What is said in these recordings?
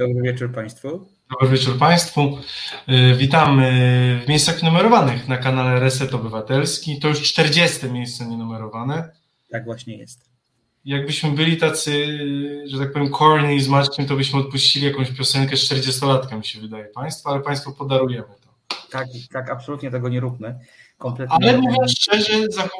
Dobry wieczór Państwu. Dobry wieczór Państwu. Y, Witamy w miejscach numerowanych na kanale Reset Obywatelski. To już 40 miejsce nienumerowane. Tak właśnie jest. Jakbyśmy byli tacy, że tak powiem, corny z Maćkiem, to byśmy odpuścili jakąś piosenkę z 40-latka, mi się wydaje Państwu, ale Państwu podarujemy to. Tak, tak, absolutnie tego nie róbmy. Kompletnie ale mówiąc szczerze,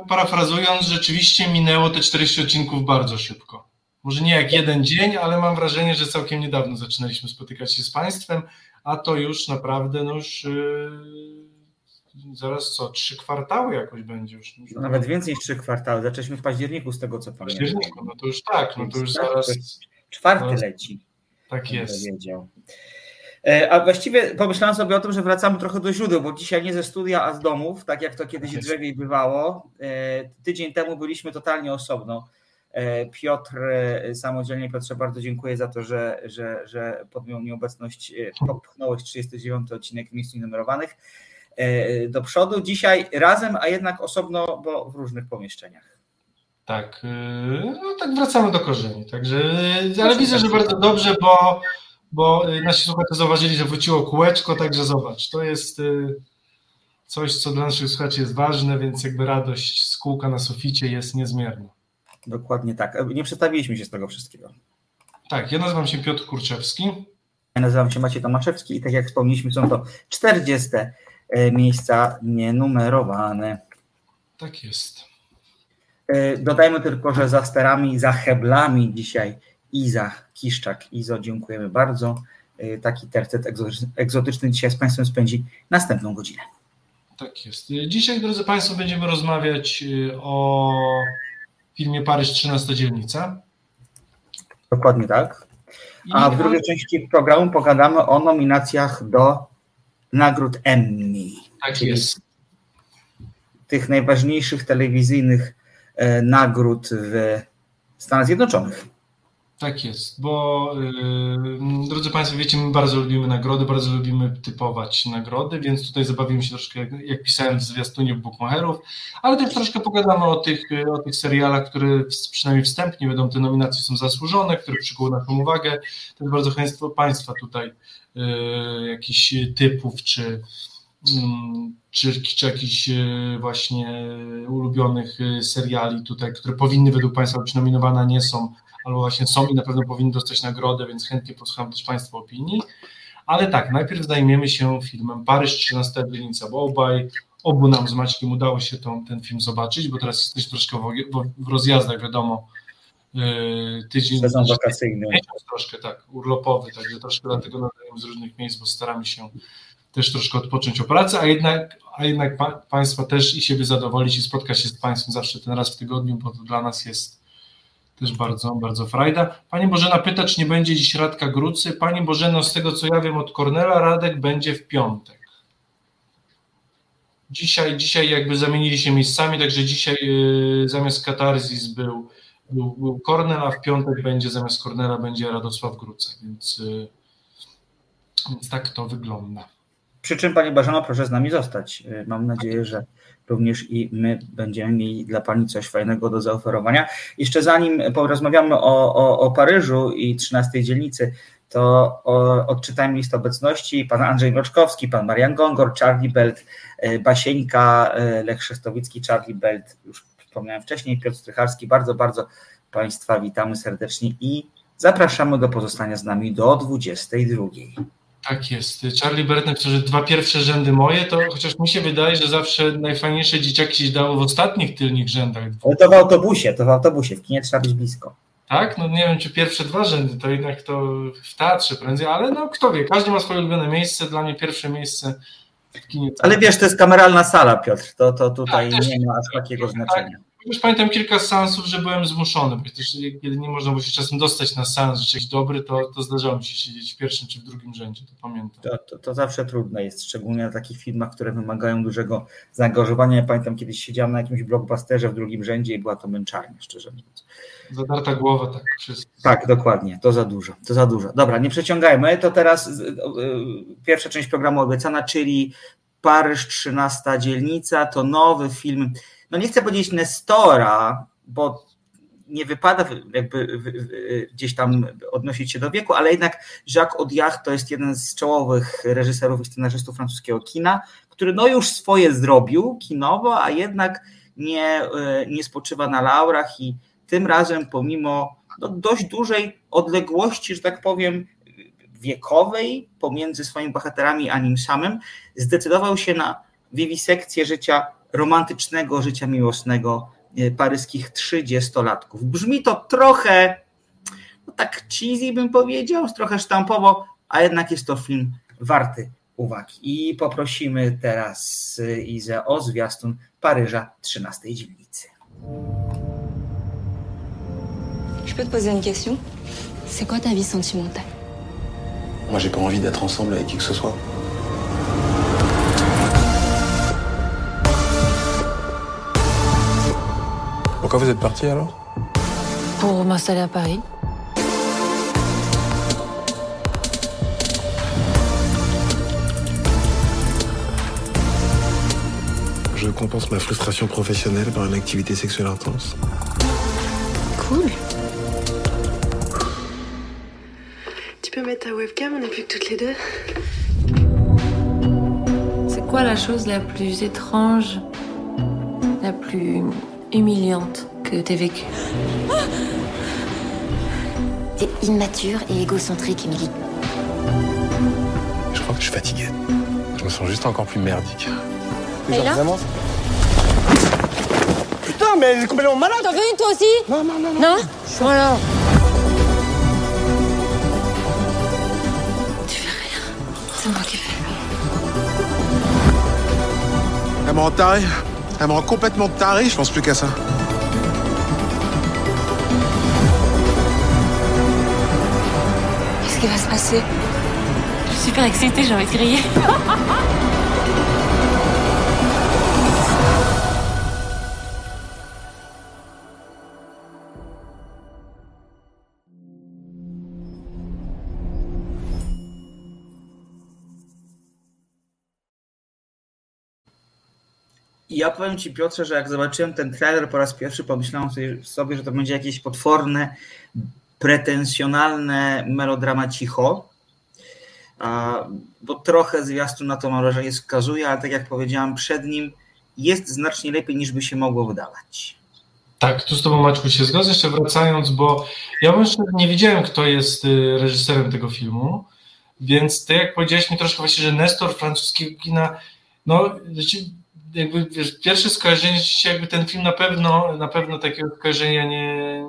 parafrazując, rzeczywiście minęło te 40 odcinków bardzo szybko. Może nie jak jeden dzień, ale mam wrażenie, że całkiem niedawno zaczynaliśmy spotykać się z Państwem, a to już naprawdę, no już yy, zaraz co, trzy kwartały jakoś będzie już. No nawet więcej niż trzy kwartały. Zaczęliśmy w październiku z tego, co pamiętam. W październiku, no to już tak, no to już zaraz. Czwarty zaraz, leci. Tak jest. Wiedział. E, a właściwie pomyślałem sobie o tym, że wracamy trochę do źródeł, bo dzisiaj nie ze studia, a z domów, tak jak to kiedyś tak drzewiej bywało. E, tydzień temu byliśmy totalnie osobno. E, Piotr samodzielnie, Piotrze, bardzo dziękuję za to, że, że, że podjął nieobecność, popchnąłeś 39 odcinek miejsc numerowanych do przodu. Dzisiaj razem, a jednak osobno, bo w różnych pomieszczeniach. Tak, no tak wracamy do korzeni. Także, ale widzę, że bardzo dobrze, bo bo nasi słuchacze zauważyli, że wróciło kółeczko, także zobacz, to jest coś, co dla naszych słuchaczy jest ważne, więc jakby radość z kółka na suficie jest niezmierna. Dokładnie tak. E, nie przedstawiliśmy się z tego wszystkiego. Tak, ja nazywam się Piotr Kurczewski. Ja nazywam się Maciej Tomaszewski i tak jak wspomnieliśmy, są to 40 e, miejsca nienumerowane. Tak jest. E, dodajmy tylko, że za sterami, za heblami dzisiaj Iza Kiszczak. Izo, dziękujemy bardzo. Taki tercet egzotyczny dzisiaj z Państwem spędzi następną godzinę. Tak jest. Dzisiaj, drodzy Państwo, będziemy rozmawiać o filmie Paryż 13 dzielnica. Dokładnie tak. A w drugiej części programu pogadamy o nominacjach do nagród Emmy. Tak jest. Tych najważniejszych telewizyjnych e, nagród w Stanach Zjednoczonych. Tak jest, bo yy, drodzy Państwo, wiecie, my bardzo lubimy nagrody, bardzo lubimy typować nagrody, więc tutaj zabawimy się troszkę, jak, jak pisałem w zwiastunie Bookmacherów, ale też troszkę pogadamy o tych, o tych serialach, które przynajmniej wstępnie wiadomo, te nominacje są zasłużone, które przykuły naszą uwagę. Też bardzo chętnie Państwa tutaj yy, jakichś typów, czy, yy, czy, czy jakichś właśnie ulubionych seriali tutaj, które powinny według Państwa być nominowane, nie są albo właśnie są i na pewno powinni dostać nagrodę, więc chętnie posłucham też Państwa opinii. Ale tak, najpierw zajmiemy się filmem Paryż 13 dzielnica, bo obaj, obu nam z Maćkiem udało się tą, ten film zobaczyć, bo teraz jesteśmy troszkę w, w rozjazdach, wiadomo, yy, tydzień. Sezon wakacyjny. Troszkę tak, urlopowy, także troszkę dlatego nadajemy z różnych miejsc, bo staramy się też troszkę odpocząć o pracy, a jednak, a jednak pa, Państwa też i siebie zadowolić i spotkać się z Państwem zawsze ten raz w tygodniu, bo to dla nas jest też bardzo, bardzo frajda. Pani Bożena pyta, czy nie będzie dziś Radka Grucy. Pani Bożeno, z tego co ja wiem od Kornela, Radek będzie w piątek. Dzisiaj, dzisiaj jakby zamienili się miejscami, także dzisiaj yy, zamiast Katarzis był, był, był Kornel, a w piątek będzie zamiast Kornela będzie Radosław Gruce, więc, yy, więc tak to wygląda. Przy czym Pani Bożeno, proszę z nami zostać. Y, mam nadzieję, że również i my będziemy mieli dla Pani coś fajnego do zaoferowania. Jeszcze zanim porozmawiamy o, o, o Paryżu i 13 dzielnicy, to o, odczytajmy list obecności. Pan Andrzej Mroczkowski, pan Marian Gongor, Charlie Belt, e, Basieńka, e, Lech Szestowicki, Charlie Belt, już wspomniałem wcześniej, Piotr Strycharski. Bardzo, bardzo Państwa witamy serdecznie i zapraszamy do pozostania z nami do 22. Tak jest. Charlie Bertner, którzy dwa pierwsze rzędy moje, to chociaż mi się wydaje, że zawsze najfajniejsze dzieciaki się dało w ostatnich tylnych rzędach. Ale to w autobusie, to w autobusie, w kinie trzeba być blisko. Tak, no nie wiem, czy pierwsze dwa rzędy, to jednak to w teatrze prędzej, ale no kto wie, każdy ma swoje ulubione miejsce, dla mnie pierwsze miejsce w kinie. Ale wiesz, to jest kameralna sala, Piotr, to, to tutaj tak, nie ma aż takiego tak, znaczenia. Tak. Już pamiętam kilka seansów, że byłem zmuszony, bo też kiedy nie można było się czasem dostać na seans, że jakiś dobry, to, to zdarzało mi się siedzieć w pierwszym czy w drugim rzędzie, to pamiętam. To, to, to, zawsze trudne jest, szczególnie na takich filmach, które wymagają dużego zaangażowania. Ja pamiętam, kiedyś siedziałem na jakimś blockbusterze w drugim rzędzie i była to męczarnia, szczerze mówiąc. Zadarta głowa, tak. Wszystko. Tak, dokładnie, to za dużo, to za dużo. Dobra, nie przeciągajmy, to teraz y, y, pierwsza część programu obiecana, czyli Paryż 13 dzielnica, to nowy film no nie chcę powiedzieć Nestora, bo nie wypada jakby gdzieś tam odnosić się do wieku, ale jednak Jacques Audiard to jest jeden z czołowych reżyserów i scenarzystów francuskiego kina, który no już swoje zrobił kinowo, a jednak nie, nie spoczywa na laurach i tym razem pomimo no, dość dużej odległości, że tak powiem, wiekowej pomiędzy swoimi bohaterami a nim samym, zdecydował się na wiwisekcję życia romantycznego, życia miłosnego e, paryskich trzydziestolatków. Brzmi to trochę no tak cheesy bym powiedział, trochę sztampowo, a jednak jest to film warty uwagi. I poprosimy teraz e, Izę o zwiastun Paryża 13 dzielnicy. Je peux te poser une question C'est quoi ta vie sentimentale Moi, j'ai pas envie d'être ensemble avec qui que ce soit. Pourquoi vous êtes parti alors? Pour m'installer à Paris. Je compense ma frustration professionnelle par une activité sexuelle intense. Cool. Tu peux mettre ta webcam, on n'est plus que toutes les deux. C'est quoi la chose la plus étrange, la plus humiliante que t'aies vécue T'es immature et égocentrique, Emily. Je crois que je suis fatigué. Je me sens juste encore plus merdique. Et là Vraiment Putain, mais elle est complètement malade T'en veux une toi aussi Non, non, non, non. Non Voilà. Tu fais rien. C'est moi qui fais. Elle me Elle me rend complètement taré, je pense plus qu'à ça. Qu'est-ce qui va se passer? Je suis super excitée, j'ai envie de crier. I ja powiem Ci, Piotrze, że jak zobaczyłem ten trailer po raz pierwszy, pomyślałem sobie, że to będzie jakieś potworne, pretensjonalne melodrama cicho, bo trochę zwiastun na to mam wrażenie wskazuje, ale tak jak powiedziałam przed nim, jest znacznie lepiej niż by się mogło wydawać. Tak, tu z Tobą Maćku się zgodzę. Jeszcze wracając, bo ja jeszcze nie wiedziałem, kto jest y, reżyserem tego filmu, więc Ty jak powiedziałeś mi troszkę właśnie, że Nestor francuskiego kina, no jakby wiesz, pierwsze skojarzenie jakby ten film na pewno, na pewno takiego skojarzenia nie,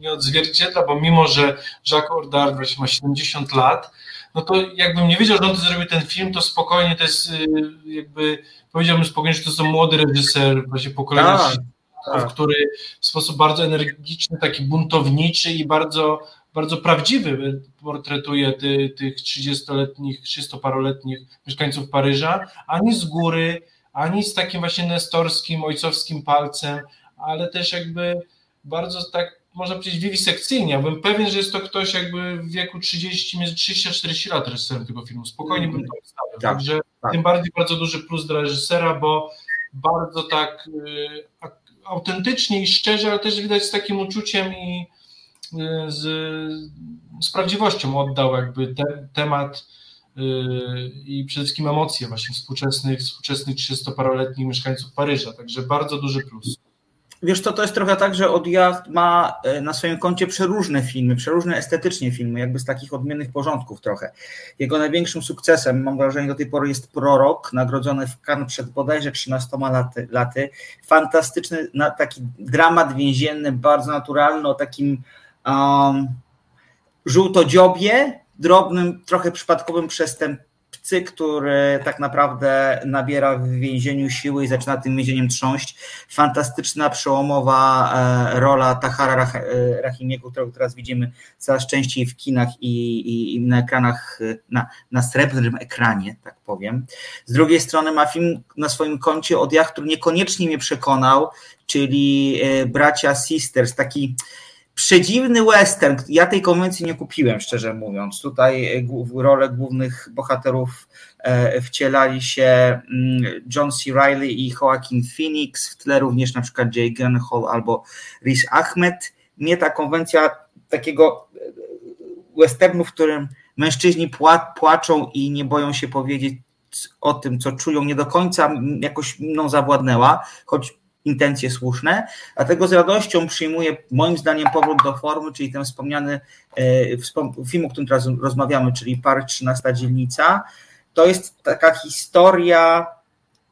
nie odzwierciedla, bo mimo, że Jacques Ordard ma 70 lat, no to jakbym nie wiedział, że on to zrobił ten film, to spokojnie to jest y, jakby, powiedziałbym spokojnie, że to jest młody reżyser, właśnie pokolenia, tak, tak. który w sposób bardzo energiczny, taki buntowniczy i bardzo bardzo prawdziwy portretuje ty, tych 30-letnich, 30-paroletnich mieszkańców Paryża, ani z góry, ani z takim właśnie nestorskim, ojcowskim palcem, ale też jakby bardzo tak, można powiedzieć, wiwisekcyjnie. Ja bym pewien, że jest to ktoś jakby w wieku 30, między 30 a 40 lat reżyserem tego filmu. Spokojnie bym to ustawił. Tak, Także tak. tym bardziej bardzo duży plus dla reżysera, bo bardzo tak y, autentycznie i szczerze, ale też widać z takim uczuciem i z, z prawdziwością oddał jakby te, temat yy, i przede wszystkim emocje właśnie współczesnych, współczesnych 30-paroletnich mieszkańców Paryża, także bardzo duży plus. Wiesz co, to jest trochę tak, że Odjazd ma e, na swoim koncie przeróżne filmy, przeróżne estetycznie filmy, jakby z takich odmiennych porządków trochę. Jego największym sukcesem, mam wrażenie, do tej pory jest Prorok, nagrodzony w Cannes przed bodajże 13 laty. laty. Fantastyczny taki dramat więzienny, bardzo naturalny, o takim um, żółtodziobie, drobnym, trochę przypadkowym przestępcy, który tak naprawdę nabiera w więzieniu siły i zaczyna tym więzieniem trząść. Fantastyczna, przełomowa e, rola Tahara e, Rahimiego, którego teraz widzimy coraz częściej w kinach i, i, i na ekranach, e, na, na srebrnym ekranie, tak powiem. Z drugiej strony ma film na swoim koncie od jak, który niekoniecznie mnie przekonał, czyli Bracia Sisters, taki przedziwny western. Ja tej konwencji nie kupiłem, szczerze mówiąc. Tutaj rolę głównych bohaterów wcielali się mm, John C. Reilly i Joaquin Phoenix, w tle również na przykład Jay Gyllenhaal albo Riz Ahmed. Mnie ta konwencja takiego westernu, w którym mężczyźni płaczą i nie boją się powiedzieć o tym, co czują, nie do końca jakoś mną zawładnęła, choć intencje słuszne, dlatego z radością przyjmuję moim zdaniem powrót do formy, czyli ten wspomniany e, film, o którym teraz rozmawiamy, czyli Park 13 dzielnica. To jest taka historia.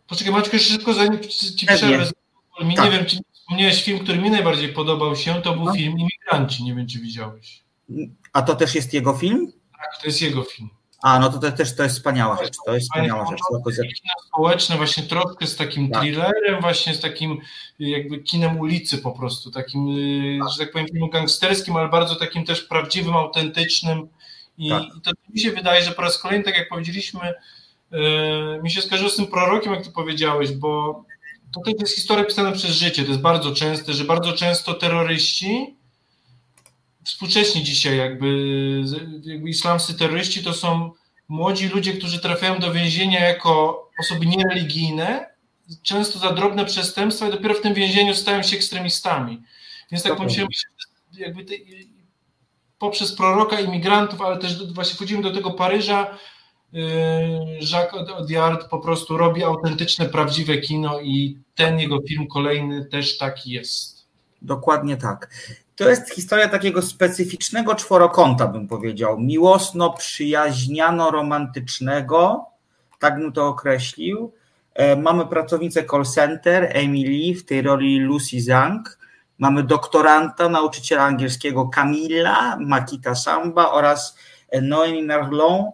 Poczekaj, jeszcze szybko zanim ci przerwę. tak. Nie wiem, czy wspomniałeś film, który mi najbardziej podobał się, to był no. film Imigranci, nie wiem, czy widziałeś. A to też jest jego film? Tak, to jest jego film. A, no to też to jest wspaniała rzecz. To jest wspaniała rzecz. Kino społeczne, właśnie troszkę z takim tak. thrillerem, właśnie z takim jakby kinem ulicy po prostu, takim, y, tak. że tak powiem, gangsterskim, ale bardzo takim też prawdziwym, autentycznym. I, tak. i to mi się wydaje, że po raz kolejny, tak jak powiedzieliśmy, yy, mi się skojarzyło z tym prorokiem, jak ty powiedziałeś, bo to też jest historia pisana przez życie. To jest bardzo częste, że bardzo często terroryści współcześni dzisiaj jakby, jakby islamscy terroryści to są młodzi ludzie, którzy trafiają do więzienia jako osoby niereligijne, często za drobne przestępstwa i dopiero w tym więzieniu stają się ekstremistami. Więc tak pomyślałem, jakby te, poprzez proroka imigrantów, ale też właśnie wchodzimy do tego Paryża, yy, Jacques Audiard po prostu robi autentyczne, prawdziwe kino i ten jego film kolejny też taki jest. Dokładnie tak. To jest historia takiego specyficznego czworokąta, bym powiedział. Miłosno-przyjaźniano-romantycznego, tak bym to określił. E, mamy pracownicę call center, Emily, w tej roli Lucy Zhang. Mamy doktoranta, nauczyciela angielskiego Camilla, Makita Samba oraz Noemi Merlon,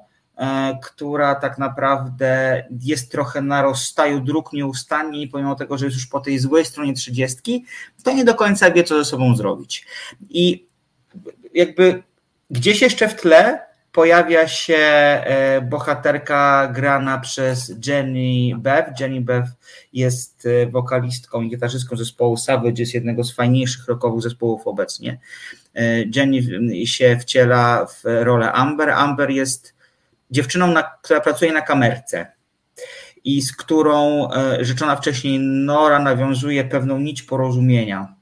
która tak naprawdę jest trochę na rozstaju dróg nieustannie i pomimo tego, że jest już po tej złej stronie trzydziestki, to nie do końca wie, co ze sobą zrobić. I jakby gdzieś jeszcze w tle pojawia się e, bohaterka grana przez Jenny Bev. Jenny Bev jest e, wokalistką i gitarzystką zespołu Savage, jest jednego z fajniejszych rockowych zespołów obecnie. Jenny się wciela w rolę Amber. Amber jest dziewczyną, na, która pracuje na kamerce i z którą e, rzeczona wcześniej Nora nawiązuje pewną nić porozumienia.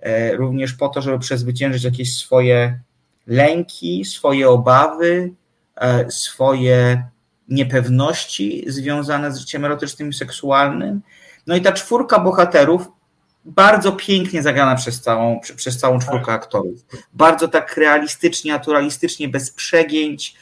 E, również po to, żeby przezwyciężyć jakieś swoje lęki, swoje obawy, e, swoje niepewności związane z życiem erotycznym i seksualnym. No i ta czwórka bohaterów, bardzo pięknie zagrana przez całą, przez całą czwórkę tak. aktorów. Bardzo tak realistycznie, naturalistycznie, bez przegięć,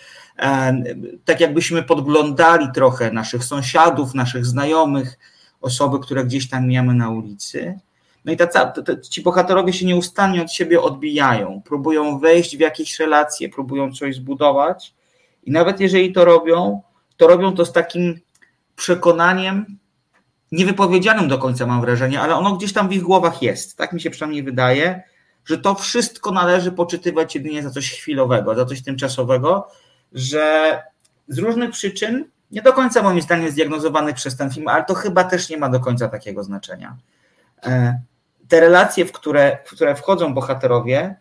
tak jakbyśmy podglądali trochę naszych sąsiadów, naszych znajomych, osoby, które gdzieś tam mijamy na ulicy. No i ta, ci bohaterowie się nieustannie od siebie odbijają, próbują wejść w jakieś relacje, próbują coś zbudować. I nawet jeżeli to robią, to robią to z takim przekonaniem, niewypowiedzianym do końca mam wrażenie, ale ono gdzieś tam w ich głowach jest, tak mi się przynajmniej wydaje, że to wszystko należy poczytywać jedynie za coś chwilowego, za coś tymczasowego, że z różnych przyczyn, nie do końca moim zdaniem zdiagnozowanych przez ten film, ale to chyba też nie ma do końca takiego znaczenia. E, te relacje, w które, w które wchodzą bohaterowie,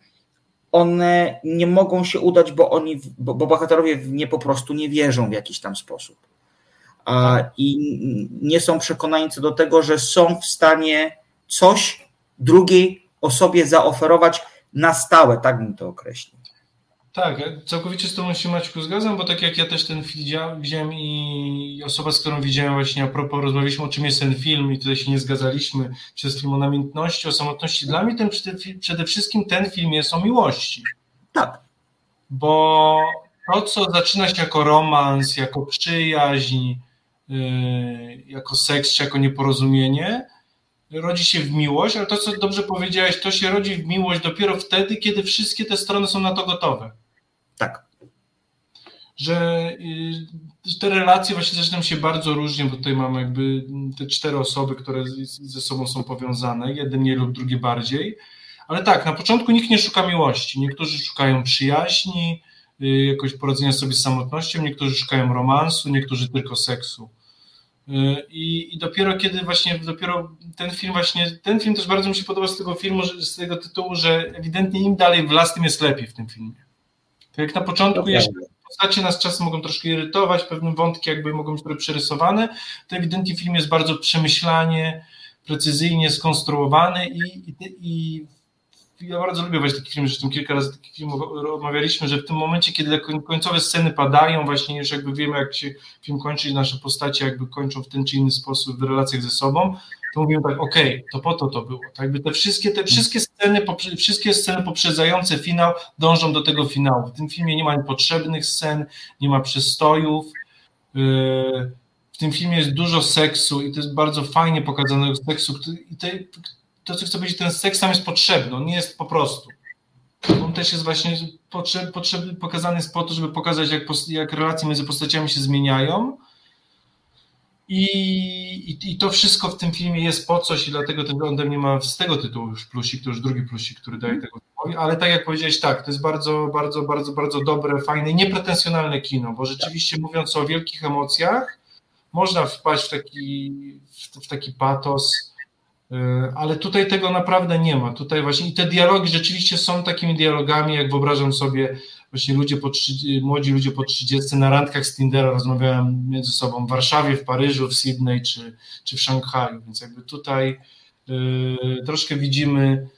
one nie mogą się udać, bo oni, bo, bo bohaterowie nie po prostu nie wierzą w jakiś tam sposób. A, I nie są przekonani co do tego, że są w stanie coś drugiej osobie zaoferować na stałe, tak bym to określił. Tak, całkowicie z Tobą się Maćku zgadzam, bo tak jak ja też ten film widziałem i osoba, z którą widziałem właśnie a propos, rozmawialiśmy o czym jest ten film i tutaj się nie zgadzaliśmy przez film o namiętności, o samotności. Dla mnie ten, przede wszystkim ten film jest o miłości. Tak. Bo to, co zaczyna się jako romans, jako przyjaźń, yy, jako seks, czy jako nieporozumienie, rodzi się w miłość, ale to, co dobrze powiedziałeś, to się rodzi w miłość dopiero wtedy, kiedy wszystkie te strony są na to gotowe. Że y, te relacje właśnie zaczynają się bardzo różnie, bo tutaj mamy jakby te cztery osoby, które ze sobą są powiązane, jeden mniej lub drugie bardziej. Ale tak, na początku nikt nie szuka miłości. Niektórzy szukają przyjaźni, y, jakoś poradzenia sobie z samotnością, niektórzy szukają romansu, niektórzy tylko seksu. I, I, dopiero kiedy właśnie, dopiero ten film właśnie, ten film też bardzo mi się podoba z tego filmu, z tego tytułu, że ewidentnie im dalej w las, tym jest lepiej w tym filmie. Tak jak na początku jeszcze postacie nas czasem mogą troszkę irytować, pewne wątki jakby mogą być trochę przerysowane, to ewidentnie film jest bardzo przemyślanie, precyzyjnie skonstruowany i, i, i ja bardzo lubię właśnie taki film, zresztą kilka razy taki film omawialiśmy, że w tym momencie, kiedy końcowe sceny padają, właśnie już jakby wiemy, jak się film kończy i nasze postacie jakby kończą w ten czy inny sposób w relacjach ze sobą, to tak, okej, okay, to po to to było. Tak jakby te wszystkie, te wszystkie sceny, wszystkie sceny poprzedzające finał dążą do tego finału. W tym filmie nie ma niepotrzebnych scen, nie ma przystojów. Yy, w tym filmie jest dużo seksu i to jest bardzo fajnie pokazanego seksu. I te, to, co chcę powiedzieć, ten seks tam jest potrzebny, on nie jest po prostu. On też jest właśnie potrzeb, potrzebny, pokazany jest po to, żeby pokazać, jak, jak relacje między postaciami się zmieniają. I, i, I, to wszystko w tym filmie jest po coś, i dlatego ten ode mnie ma z tego tytułu już plusik, to już drugi plusik, który daje tego filmowi, ale tak jak powiedziałeś, tak, to jest bardzo, bardzo, bardzo, bardzo dobre, fajne, niepretensjonalne kino, bo rzeczywiście mówiąc o wielkich emocjach, można wpaść w taki, w, w taki patos, ale tutaj tego naprawdę nie ma. Tutaj właśnie i te dialogi rzeczywiście są takimi dialogami, jak wyobrażam sobie właśnie ludzie po 30, młodzi ludzie po 30 na randkach z Tindera rozmawiają między sobą w Warszawie, w Paryżu, w Sydney czy, czy w Szanghaju, więc jakby tutaj y, troszkę widzimy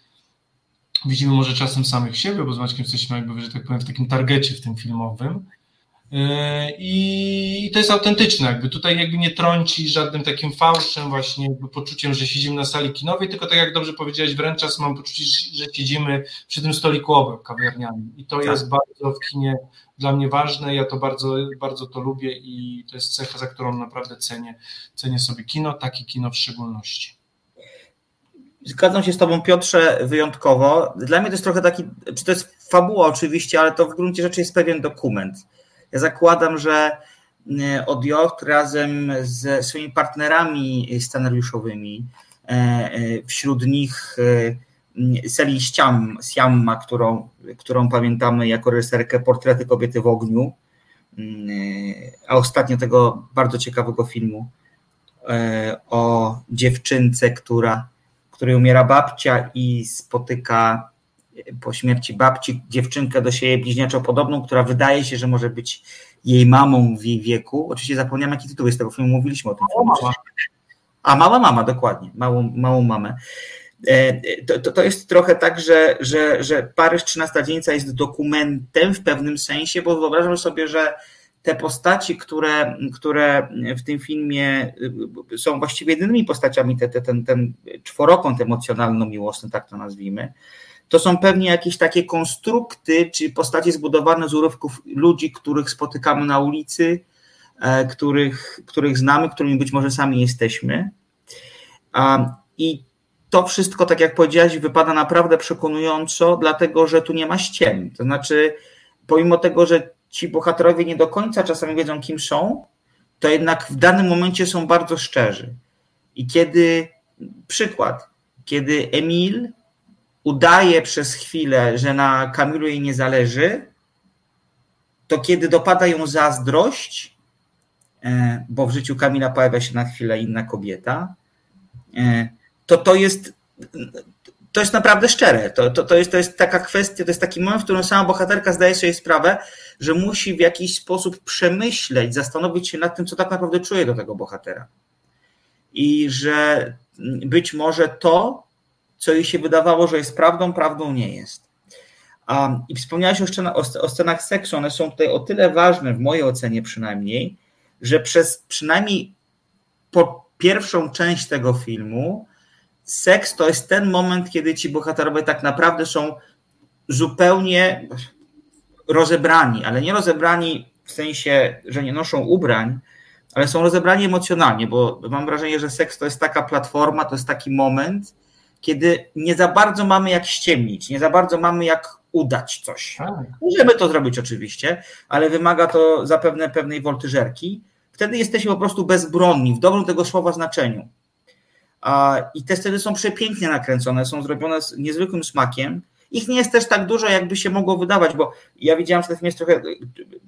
widzimy może czasem samych siebie, bo z Maćkiem jesteśmy jakby, że tak powiem, w takim targecie w tym filmowym, I to jest autentyczne, jakby tutaj jakby nie trąci żadnym takim fałszem, właśnie jakby poczuciem, że siedzimy na sali kinowej, tylko tak jak dobrze powiedziałeś, wręcz czas mam poczucie, że siedzimy przy tym stoliku obok kawiarnianym. I to tak. jest bardzo w kinie dla mnie ważne, ja to bardzo, bardzo to lubię i to jest cecha, za którą naprawdę cenię, cenię sobie kino, takie kino w szczególności. Zgadzam się z Tobą, Piotrze, wyjątkowo. Dla mnie to jest trochę taki, czy to jest fabuła oczywiście, ale to w gruncie rzeczy jest pewien dokument ja zakładam, że e, Odjocht razem ze swoimi partnerami scenariuszowymi, e, e, wśród nich Seli Siam, Siamma, którą, którą pamiętamy jako reżyserkę Portrety kobiety w ogniu, a ostatnio tego bardzo ciekawego filmu o dziewczynce, która, której umiera babcia i spotyka po śmierci babci dziewczynkę do siebie bliźniaczo podobną, która wydaje się, że może być jej mamą w jej wieku. Oczywiście zapomniałem, jaki tytuł jest tego filmu, mówiliśmy o tym. Mała mama. A mała mama, dokładnie, małą, małą mamę. E, to, to, to, jest trochę tak, że, że, że Paryż 13 dzieńca jest dokumentem w pewnym sensie, bo wyobrażam sobie, że te postaci, które, które w tym filmie są właściwie jedynymi postaciami, te, te, ten, ten czworokąt emocjonalno-miłosny, tak to nazwijmy, to są pewnie jakieś takie konstrukty, czy postacie zbudowane z urywków ludzi, których spotykamy na ulicy, e, których, których znamy, którymi być może sami jesteśmy. I to wszystko, tak jak powiedziałeś, wypada naprawdę przekonująco, dlatego że tu nie ma ściem. To znaczy, pomimo tego, że ci bohaterowie nie do końca czasami wiedzą, kim są, to jednak w danym momencie są bardzo szczerzy. I kiedy, przykład, kiedy Emil udaje przez chwilę, że na Kamilu jej nie zależy, to kiedy dopada ją zazdrość, e, bo w życiu Kamila pojawia się na chwilę inna kobieta, e, to to jest, to jest naprawdę szczere. To, to, to, jest, to jest taka kwestia, to jest taki moment, w którym sama bohaterka zdaje sobie sprawę, że musi w jakiś sposób przemyśleć, zastanowić się nad tym, co tak naprawdę czuje do tego bohatera. I że być może to, co jej się wydawało, że jest prawdą, prawdą nie jest. I wspomniałeś o scenach, o scenach seksu, one są tutaj o tyle ważne, w mojej ocenie przynajmniej, że przez przynajmniej po pierwszą część tego filmu seks to jest ten moment, kiedy ci bohaterowie tak naprawdę są zupełnie rozebrani, ale nie rozebrani w sensie, że nie noszą ubrań, ale są rozebrani emocjonalnie, bo mam wrażenie, że seks to jest taka platforma, to jest taki moment, kiedy nie za bardzo mamy jak ściemnić, nie za bardzo mamy jak udać coś. Tak. Możemy to zrobić oczywiście, ale wymaga to zapewne pewnej woltyżerki. Wtedy jesteśmy po prostu bezbronni, w dobrym tego słowa znaczeniu. I te sceny są przepięknie nakręcone, są zrobione z niezwykłym smakiem Ich nie jest też tak dużo, jakby się mogło wydawać, bo ja widziałem, że ten film jest trochę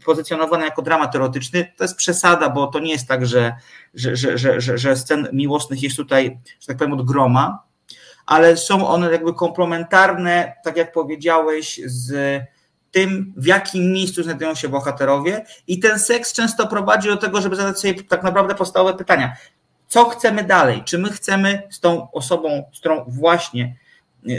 pozycjonowany jako dramat erotyczny. To jest przesada, bo to nie jest tak, że, że, że, że, że, że scen miłosnych jest tutaj, że tak powiem, od groma, ale są one jakby komplementarne, tak jak powiedziałeś, z tym, w jakim miejscu znajdują się bohaterowie, i ten seks często prowadzi do tego, żeby zadać sobie tak naprawdę podstawowe pytania. Co chcemy dalej? Czy my chcemy z tą osobą, z którą właśnie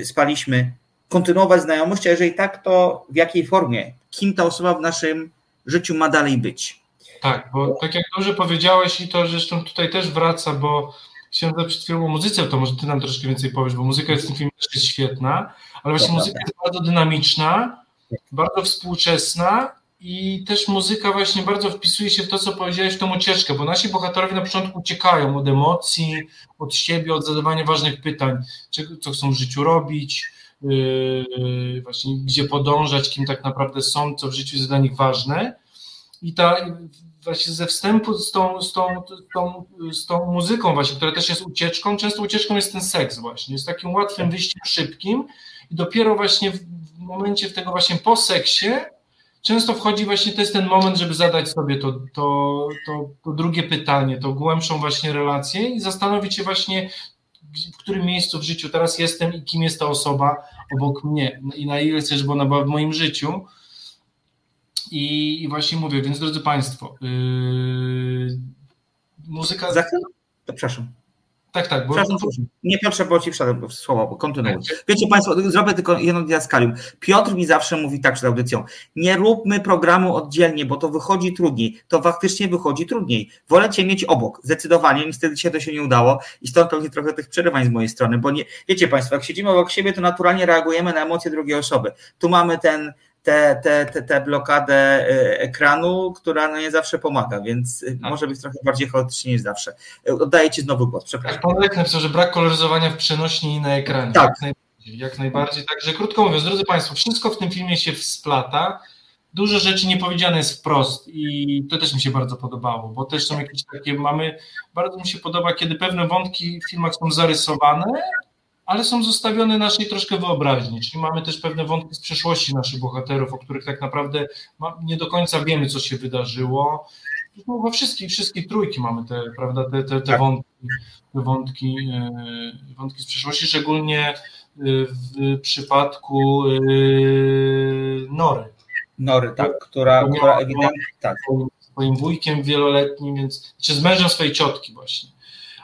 spaliśmy, kontynuować znajomość, a jeżeli tak, to w jakiej formie? Kim ta osoba w naszym życiu ma dalej być? Tak, bo tak jak dobrze powiedziałeś i to zresztą tutaj też wraca, bo chciałem zapytać przed chwilą o muzyce, to może ty nam troszkę więcej powiesz, bo muzyka jest w tym filmie też jest świetna, ale właśnie muzyka jest bardzo dynamiczna, bardzo współczesna i też muzyka właśnie bardzo wpisuje się w to, co powiedziałeś, w tą ucieczkę, bo nasi bohaterowie na początku uciekają od emocji, od siebie, od zadawania ważnych pytań, co chcą w życiu robić, yy, właśnie gdzie podążać, kim tak naprawdę są, co w życiu jest dla nich ważne. I ta właśnie ze wstępu z tą, z tą, z tą, z tą muzyką właśnie, która też jest ucieczką, często ucieczką jest ten seks właśnie, jest takim łatwym wyjściem szybkim i dopiero właśnie w momencie w tego właśnie po seksie często wchodzi właśnie, to jest ten moment, żeby zadać sobie to, to, to, to drugie pytanie, to głębszą właśnie relację i zastanowić się właśnie, w którym miejscu w życiu teraz jestem i kim jest ta osoba obok mnie i na ile chcę, żeby ona była w moim życiu. I, właśnie mówię, więc drodzy Państwo, yy, muzyka. Za chwilę? Przepraszam. Tak, tak. Bo... Nie Piotrze, bo ci wszedłem w słowo, kontynuuj. Wiecie Państwo, zrobię tylko jedno diaskalium. Piotr mi zawsze mówi tak przed audycją, nie róbmy programu oddzielnie, bo to wychodzi trudniej. To faktycznie wychodzi trudniej. Wolę Cię mieć obok, zdecydowanie. Niestety dzisiaj to się nie udało i stąd pewnie trochę tych przerywań z mojej strony, bo nie, wiecie Państwo, jak siedzimy obok siebie, to naturalnie reagujemy na emocje drugiej osoby. Tu mamy ten tę te, te, te blokadę y, ekranu, która no nie zawsze pomaga, więc y, tak. może być trochę bardziej chaotycznie niż zawsze. Y, oddaję Ci znowu głos, przepraszam. Pan Lek napisał, że brak koloryzowania w przenośni i na ekranie. Tak. Jak najbardziej, jak najbardziej. Także krótko mówiąc, drodzy Państwo, wszystko w tym filmie się splata. Dużo rzeczy nie powiedziane jest wprost i to też mi się bardzo podobało, bo też są jakieś takie, mamy, bardzo mi się podoba, kiedy pewne wątki w filmach są zarysowane, ale są zostawione naszej troszkę wyobraźni, czyli mamy też pewne wątki z przeszłości naszych bohaterów, o których tak naprawdę nie do końca wiemy, co się wydarzyło. No, we wszystkich, wszystkie trójki mamy te, prawda, te, te, te tak. wątki, te wątki, e, wątki z przeszłości, szczególnie e, w przypadku e, Nory. Nory, tak, która, która ewidentnie, tak. Swoim wujkiem wieloletnim, więc, czy z mężem swojej ciotki właśnie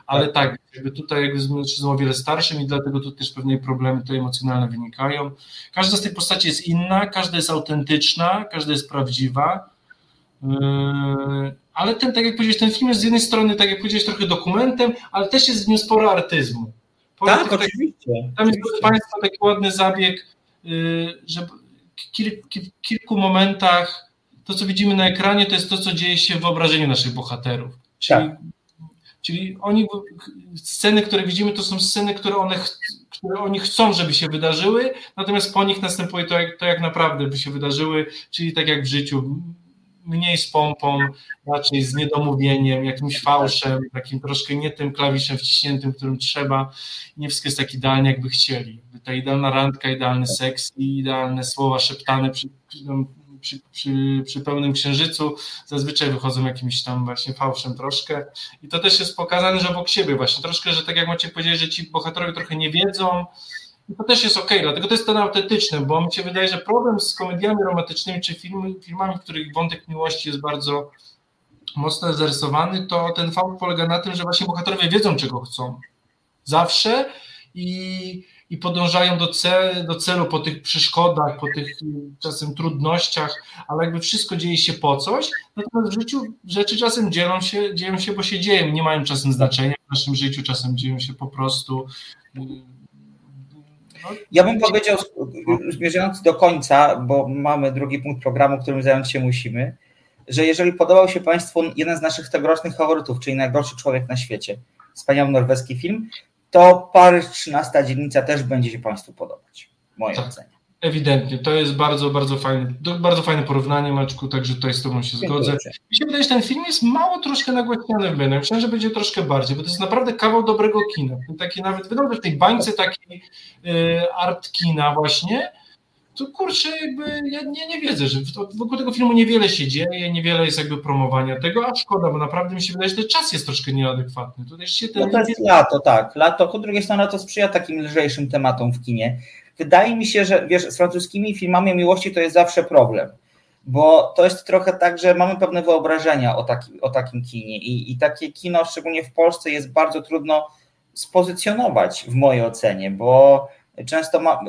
ale tak, jakby tutaj jakby z mężczyzną o wiele starszym i dlatego tu też pewne problemy tutaj emocjonalne wynikają. Każda z tych postaci jest inna, każda jest autentyczna, każda jest prawdziwa, yy, ale ten, tak jak powiedziałeś, ten film jest z jednej strony, tak jak powiedziałeś, trochę dokumentem, ale też jest w nim sporo artyzmu. tak, tak, oczywiście. Tam jest, proszę Państwa, taki ładny zabieg, yy, że w kilku momentach to, co widzimy na ekranie, to jest to, co dzieje się w wyobrażeniu naszych bohaterów. Czyli tak. Czyli oni, sceny, które widzimy, to są sceny, które, one, które oni chcą, żeby się wydarzyły, natomiast po nich następuje to jak, to, jak naprawdę by się wydarzyły, czyli tak jak w życiu, mniej z pompą, raczej z niedomówieniem, jakimś fałszem, takim troszkę nie tym klawiszem wciśniętym, którym trzeba. Nie wszystko jest tak idealnie, jakby chcieli. Ta idealna randka, idealny seks i idealne słowa szeptane przy, przy, przy, przy, pełnym księżycu zazwyczaj wychodzą jakimś tam właśnie fałszem troszkę. I to też jest pokazane, że obok siebie właśnie. Troszkę, że tak jak macie powiedzieć, że ci bohaterowie trochę nie wiedzą. I to też jest ok, dlatego to jest ten autentyczny, bo mi się wydaje, że problem z komediami romantycznymi czy filmy, filmami, w których wątek miłości jest bardzo mocno zarysowany, to ten fałsz polega na tym, że właśnie bohaterowie wiedzą, czego chcą. Zawsze i i podążają do, cel, do celu po tych przeszkodach, po tych czasem trudnościach, ale jakby wszystko dzieje się po coś, natomiast w życiu rzeczy czasem dzieją się, dzieją się bo się dzieją, nie mają czasem znaczenia w naszym życiu, czasem dzieją się po prostu. No, ja bym powiedział, zmierzając do końca, bo mamy drugi punkt programu, którym zająć się musimy, że jeżeli podobał się Państwu jeden z naszych tegorocznych faworytów, czyli Najgorszy Człowiek na świecie, wspaniały norweski film, to Paryż 13 dzielnica też będzie się Państwu podobać, w mojej tak, ocenie. Ewidentnie, to jest bardzo, bardzo fajne, bardzo fajne porównanie, Maczku, także tutaj z Tobą się zgodzę. Mi się wydaje, że ten film jest mało troszkę nagłaśniany w mediach. Myślałem, że będzie troszkę bardziej, bo to jest naprawdę kawał dobrego kina. Taki nawet, wydaje w tej bańce takiej y, art kina właśnie, to kurczę, jakby ja nie, nie wiedzę, że wokół tego filmu niewiele się dzieje, niewiele jest jakby promowania tego, a szkoda, bo naprawdę mi się wydaje, że ten czas jest troszkę nieadekwatny. Tutaj się ten... No to jest lato, tak. Lato, po drugiej stronie to sprzyja takim lżejszym tematom w kinie. Wydaje mi się, że wiesz, z francuskimi filmami miłości to jest zawsze problem, bo to jest trochę tak, że mamy pewne wyobrażenia o, taki, o takim kinie i, i takie kino, szczególnie w Polsce, jest bardzo trudno spozycjonować w mojej ocenie, bo często ma,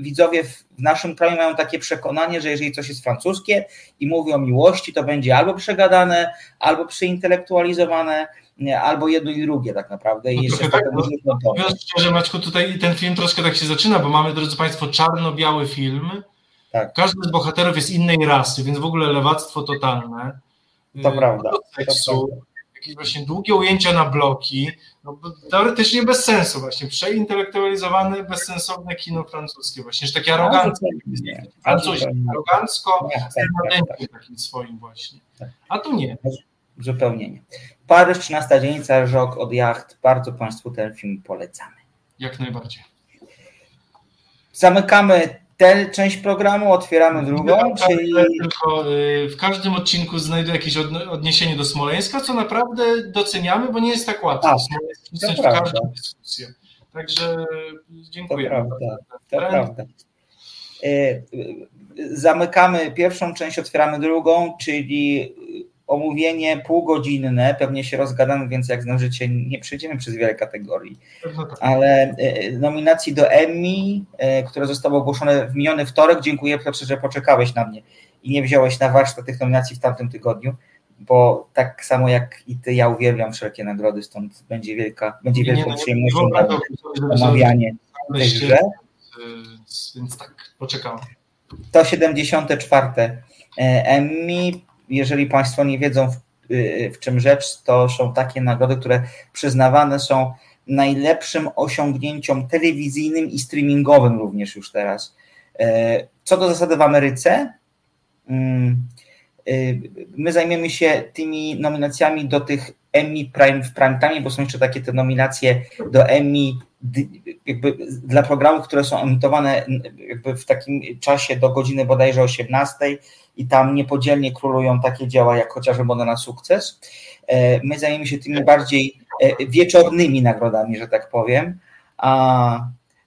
widzowie w naszym kraju mają takie przekonanie, że jeżeli coś jest francuskie i mówi o miłości, to będzie albo przegadane, albo przeintelektualizowane, albo jedno i drugie tak naprawdę. I no jeszcze tak, no, mówiąc szczerze, Maćku, tutaj ten film troszkę tak się zaczyna, bo mamy, drodzy Państwo, czarno-biały film. Tak. Każdy z bohaterów jest innej rasy, więc w ogóle lewactwo totalne. To prawda. Seksu, to prawda. Jakieś właśnie długie ujęcia na bloki, no, teoretycznie bez sensu właśnie, przeintelektualizowane, bezsensowne kino francuskie właśnie, że takie aroganckie, Francuzi, arogancko, tak, tak, tak. takim swoim właśnie, a tu nie. Zupełnie nie. Paryż, 13 dzielnica, Żok od jacht, bardzo Państwu ten film polecamy. Jak najbardziej. Zamykamy tę część programu, otwieramy drugą, czyli... Tylko y, w każdym odcinku znajdę jakieś odniesienie do Smoleńska, co naprawdę doceniamy, bo nie jest tak łatwo Smoleńsk w każdą dyskusję. Także dziękuję. To prawda, to prawda. Y, zamykamy pierwszą część, otwieramy drugą, czyli omówienie półgodzinne, pewnie się rozgadamy, więc jak znam życie, nie przejdziemy przez wiele kategorii, ale e, nominacji do Emmy, e, które zostały ogłoszone w miniony wtorek, dziękuję Piotrze, że poczekałeś na mnie i nie wziąłeś na warsztat tych nominacji w tamtym tygodniu, bo tak samo jak i ty, ja uwielbiam wszelkie nagrody, stąd będzie wielka, będzie wielką przyjemnością omawianie tych grze. Więc tak, poczekałem. To 74. Emmy jeżeli Państwo nie wiedzą, w, w czym rzecz, to są takie nagrody, które przyznawane są najlepszym osiągnięciom telewizyjnym i streamingowym również już teraz. E, co do zasady w Ameryce, mm, e, my zajmiemy się tymi nominacjami do tych Emmy Prime w prime time, bo są jeszcze takie te nominacje do Emmy jakby dla programów, które są emitowane jakby w takim czasie do godziny bodajże 18 i tam niepodzielnie królują takie dzieła jak chociażby Moda na sukces. E, my zajmiemy się tymi bardziej e, wieczornymi nagrodami, że tak powiem.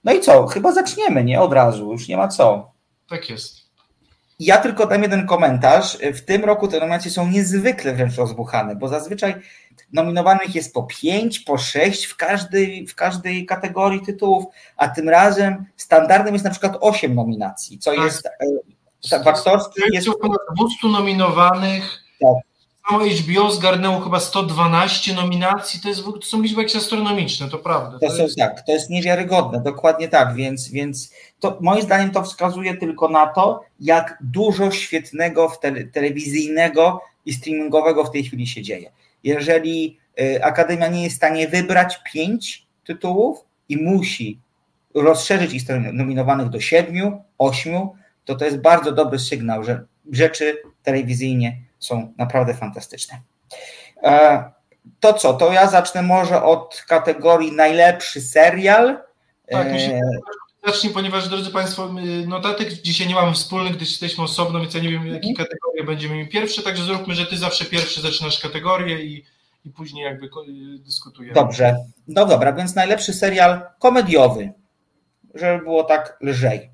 No i co? Chyba zaczniemy, nie? Od razu, już nie ma co. Tak jest. Ja tylko dam jeden komentarz. W tym roku te nominacje są niezwykle wręcz rozbuchane, bo zazwyczaj nominowanych jest po pięć, po sześć w każdej, w każdej kategorii tytułów, a tym razem standardem jest na przykład osiem nominacji, co tak. jest tak, aktorski jest... ponad 200 nominowanych. Tak. Samo HBO zgarnęło chyba 112 nominacji, to, jest, to są liczby jakieś astronomiczne, to prawda. To, to są, jest... tak, to jest niewiarygodne, dokładnie tak, więc, więc to moim zdaniem to wskazuje tylko na to, jak dużo świetnego w tele, telewizyjnego i streamingowego w tej chwili się dzieje. Jeżeli y, Akademia nie jest w stanie wybrać pięć tytułów i musi rozszerzyć ich nominowanych do siedmiu, ośmiu, to to jest bardzo dobry sygnał, że rzeczy telewizyjnie są naprawdę fantastyczne. E, to co, to ja zacznę może od kategorii najlepszy serial. Tak, myślę, zacznij, ponieważ drodzy Państwo, notatek dzisiaj nie mamy wspólnych, gdyż jesteśmy osobno, więc ja nie wiem, jakie kategorie będziemy mieli pierwsze, także zróbmy, że Ty zawsze pierwszy zaczynasz kategorię i, i później jakby dyskutujemy. Dobrze, no dobra, więc najlepszy serial komediowy, żeby było tak lżej.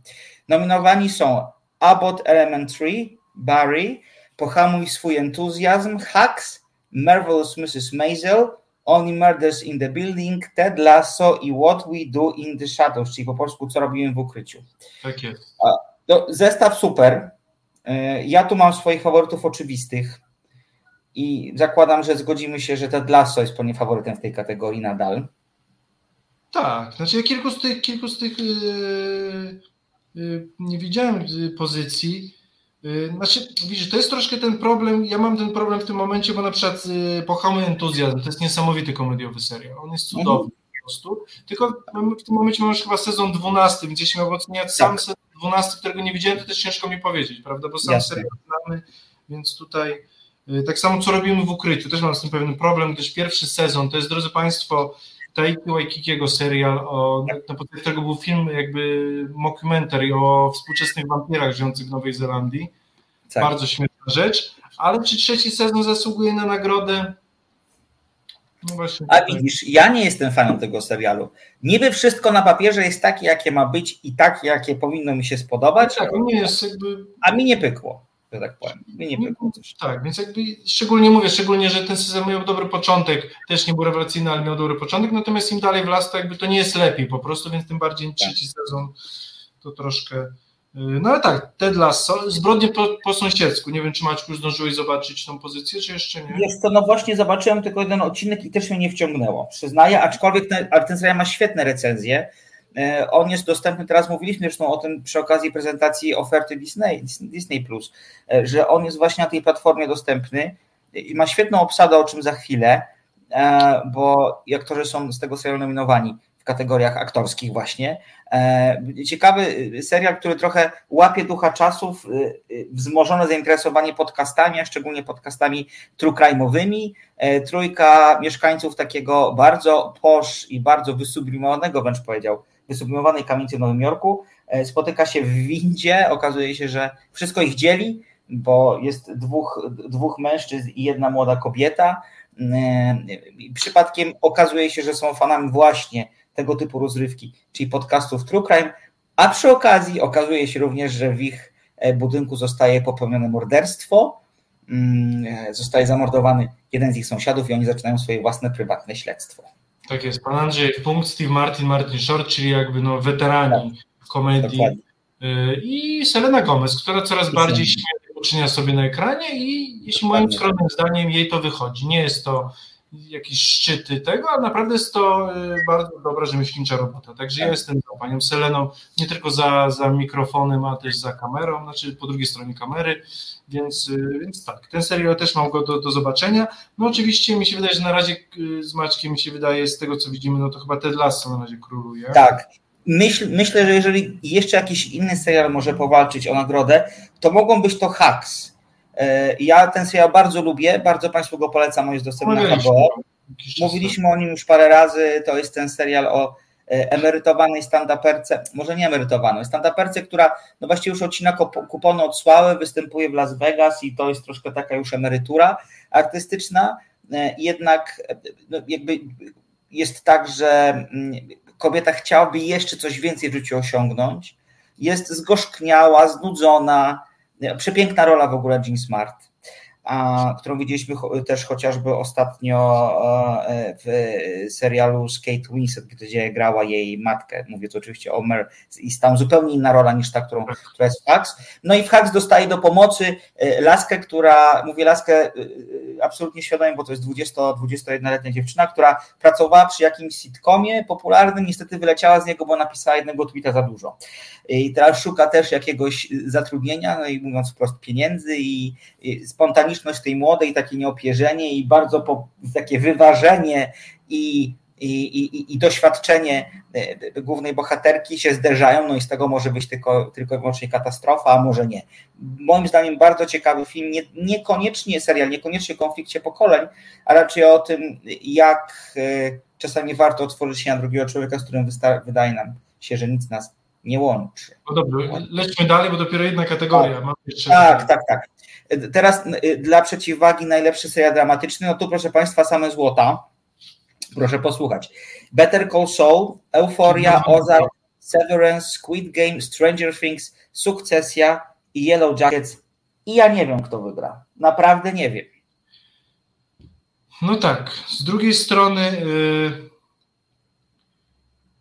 Nominowani są Abbott Elementary, Barry, Pohamuj swój entuzjazm, Hacks, Marvelous Mrs. Maisel, Only Murders in the Building, Ted Lasso i What We Do in the Shadows, czyli po polsku co robimy w ukryciu. Tak jest. Zestaw super. E, ja tu mam swoich faworytów oczywistych i zakładam, że zgodzimy się, że Ted Lasso jest po nie faworytem w tej kategorii nadal. Tak, znaczy ja kilku z tych, kilku z tych yy, yy, nie widziałem pozycji. Yy, znaczy, widzisz, to jest troszkę ten problem, ja mam ten problem w tym momencie, bo na przykład yy, Pochamy Entuzjazm, to jest niesamowity komediowy serial, on jest cudowny mhm. po prostu, tylko w tym momencie mamy już chyba sezon 12, więc jeśli miałbym oceniać sam tak. sezon 12, którego nie widziałem, to też ciężko mi powiedzieć, prawda, bo sam Jasne. serial znamy, więc tutaj yy, tak samo co robimy w ukryciu, też mam z tym pewien problem, gdyż pierwszy sezon to jest, drodzy Państwo, Taiki Waikikiego serial, o, na podstawie którego był film jakby mockumentary o współczesnych wampirach żyjących w Nowej Zelandii. Tak. Bardzo śmieszna rzecz. Ale czy trzeci sezon zasługuje na nagrodę? No właśnie, A widzisz, ja nie jestem fanem tego serialu. Niby wszystko na papierze jest takie, jakie ma być i takie, jakie powinno mi się spodobać. Tak, nie jest jakby... A mi nie pykło, że tak powiem. Mi nie pykło coś. Tak, więc jakby szczególnie mówię, szczególnie, że ten sezon miał dobry początek, też nie był rewelacyjny, ale miał dobry początek, natomiast im dalej w las, to jakby to nie jest lepiej po prostu, więc tym bardziej tak. trzeci sezon to troszkę Y, no ale tak, Ted Lasso, zbrodnie po, po sąsiedzku. Nie wiem, czy Maćku zdążyłeś zobaczyć tą pozycję, czy jeszcze nie? Jest to, no właśnie zobaczyłem tylko jeden odcinek i też mnie nie wciągnęło, przyznaję, aczkolwiek ten, ale ten serial ma świetne recenzje. Y, on jest dostępny, teraz mówiliśmy zresztą o tym przy okazji prezentacji oferty Disney, Disney Plus, y, że on jest właśnie na tej platformie dostępny i ma świetną obsadę, o czym za chwilę, bo aktorzy są z tego serialu nominowani w kategoriach aktorskich właśnie. E, ciekawy serial, który trochę łapie ducha czasów, e, e, wzmożone zainteresowanie podcastami, a szczególnie podcastami true crime'owymi. Trójka mieszkańców takiego bardzo posz i bardzo wysublimowanego, wręcz powiedział, wysublimowanej kamienicy w Nowym Jorku. Spotyka się w windzie, okazuje się, że wszystko ich dzieli, bo jest dwóch, dwóch mężczyzn i jedna młoda kobieta. Przypadkiem okazuje się, że są fanami właśnie tego typu rozrywki, czyli podcastów True Crime, a przy okazji okazuje się również, że w ich e, budynku zostaje popełnione morderstwo, mm, e, zostaje zamordowany jeden z ich sąsiadów i oni zaczynają swoje własne prywatne śledztwo. Tak jest. Pan Andrzej punkt, Steve Martin, Martin Short, czyli jakby no weterani tak. komedii. Dokładnie. E, I Selena Gomez, która coraz bardziej śmiesznie uczynia sobie na ekranie i jeśli moim skromnym zdaniem jej to wychodzi. Nie jest to jakieś szczyty tego, a naprawdę jest to y, bardzo dobra rzemieślnicza robota. Także ja tak. jestem za panią Seleną, nie tylko za, za mikrofonem, a też za kamerą, znaczy po drugiej stronie kamery, więc, y, więc tak, ten serial też mam go do, do zobaczenia. No oczywiście mi się wydaje, że na razie y, z Maćkiem mi się wydaje, z tego co widzimy, no to chyba Ted Lasso na razie króluje. Tak, Myśl, myślę, że jeżeli jeszcze jakiś inny serial może powalczyć o nagrodę, to mogą być to Hacks ja ten serial bardzo lubię, bardzo Państwu go polecam, on jest dostępny na HBO. Mówiliśmy o nim już parę razy, to jest ten serial o e, emerytowanej stand-uperce, może nie emerytowanej, stand-uperce, która no właściwie już odcina kupony od sławy, występuje w Las Vegas i to jest troszkę taka już emerytura artystyczna, e, jednak no jakby jest tak, że mm, kobieta chciałaby jeszcze coś więcej w życiu osiągnąć, jest zgorzkniała, znudzona, Przepiękna rola w ogóle Jean Smart a, którą widzieliśmy też chociażby ostatnio e, w serialu z Kate Winslet, gdzie grała jej matkę. Mówię tu oczywiście o Mer i tam zupełnie inna rola niż ta, którą, która jest w Hax. No i w Hax dostaje do pomocy e, laskę, która, mówię laskę e, absolutnie świadomie, bo to jest 20-21-letnia dziewczyna, która pracowała przy jakimś sitcomie popularnym, niestety wyleciała z niego, bo napisała jednego tweeta za dużo. I teraz szuka też jakiegoś zatrudnienia, no i mówiąc wprost pieniędzy i spontanicznie spontaniczność tej młodej, takie nieopierzenie i bardzo po, takie wyważenie i, i, i, i doświadczenie e, głównej bohaterki się zderzają, no i z tego może być tylko, tylko i wyłącznie katastrofa, a może nie. Moim zdaniem bardzo ciekawy film, nie, niekoniecznie serial, niekoniecznie o konflikcie pokoleń, a raczej o tym, jak e, czasami warto otworzyć się na drugiego człowieka, z którym wydaje nam się, że nic nas nie łączy. No dobrze, lećmy dalej, bo dopiero jedna kategoria. Tak, tak, tak, tak. Teraz y, dla przeciwwagi najlepszy serial dramatyczny, no tu proszę Państwa same złota. Proszę posłuchać. Better Call Saul, Euphoria, Ozark, Severance, Squid Game, Stranger Things, Sukcesja i Yellow Jackets. I ja nie wiem, kto wygra. Naprawdę nie wiem. No tak. Z drugiej strony yy,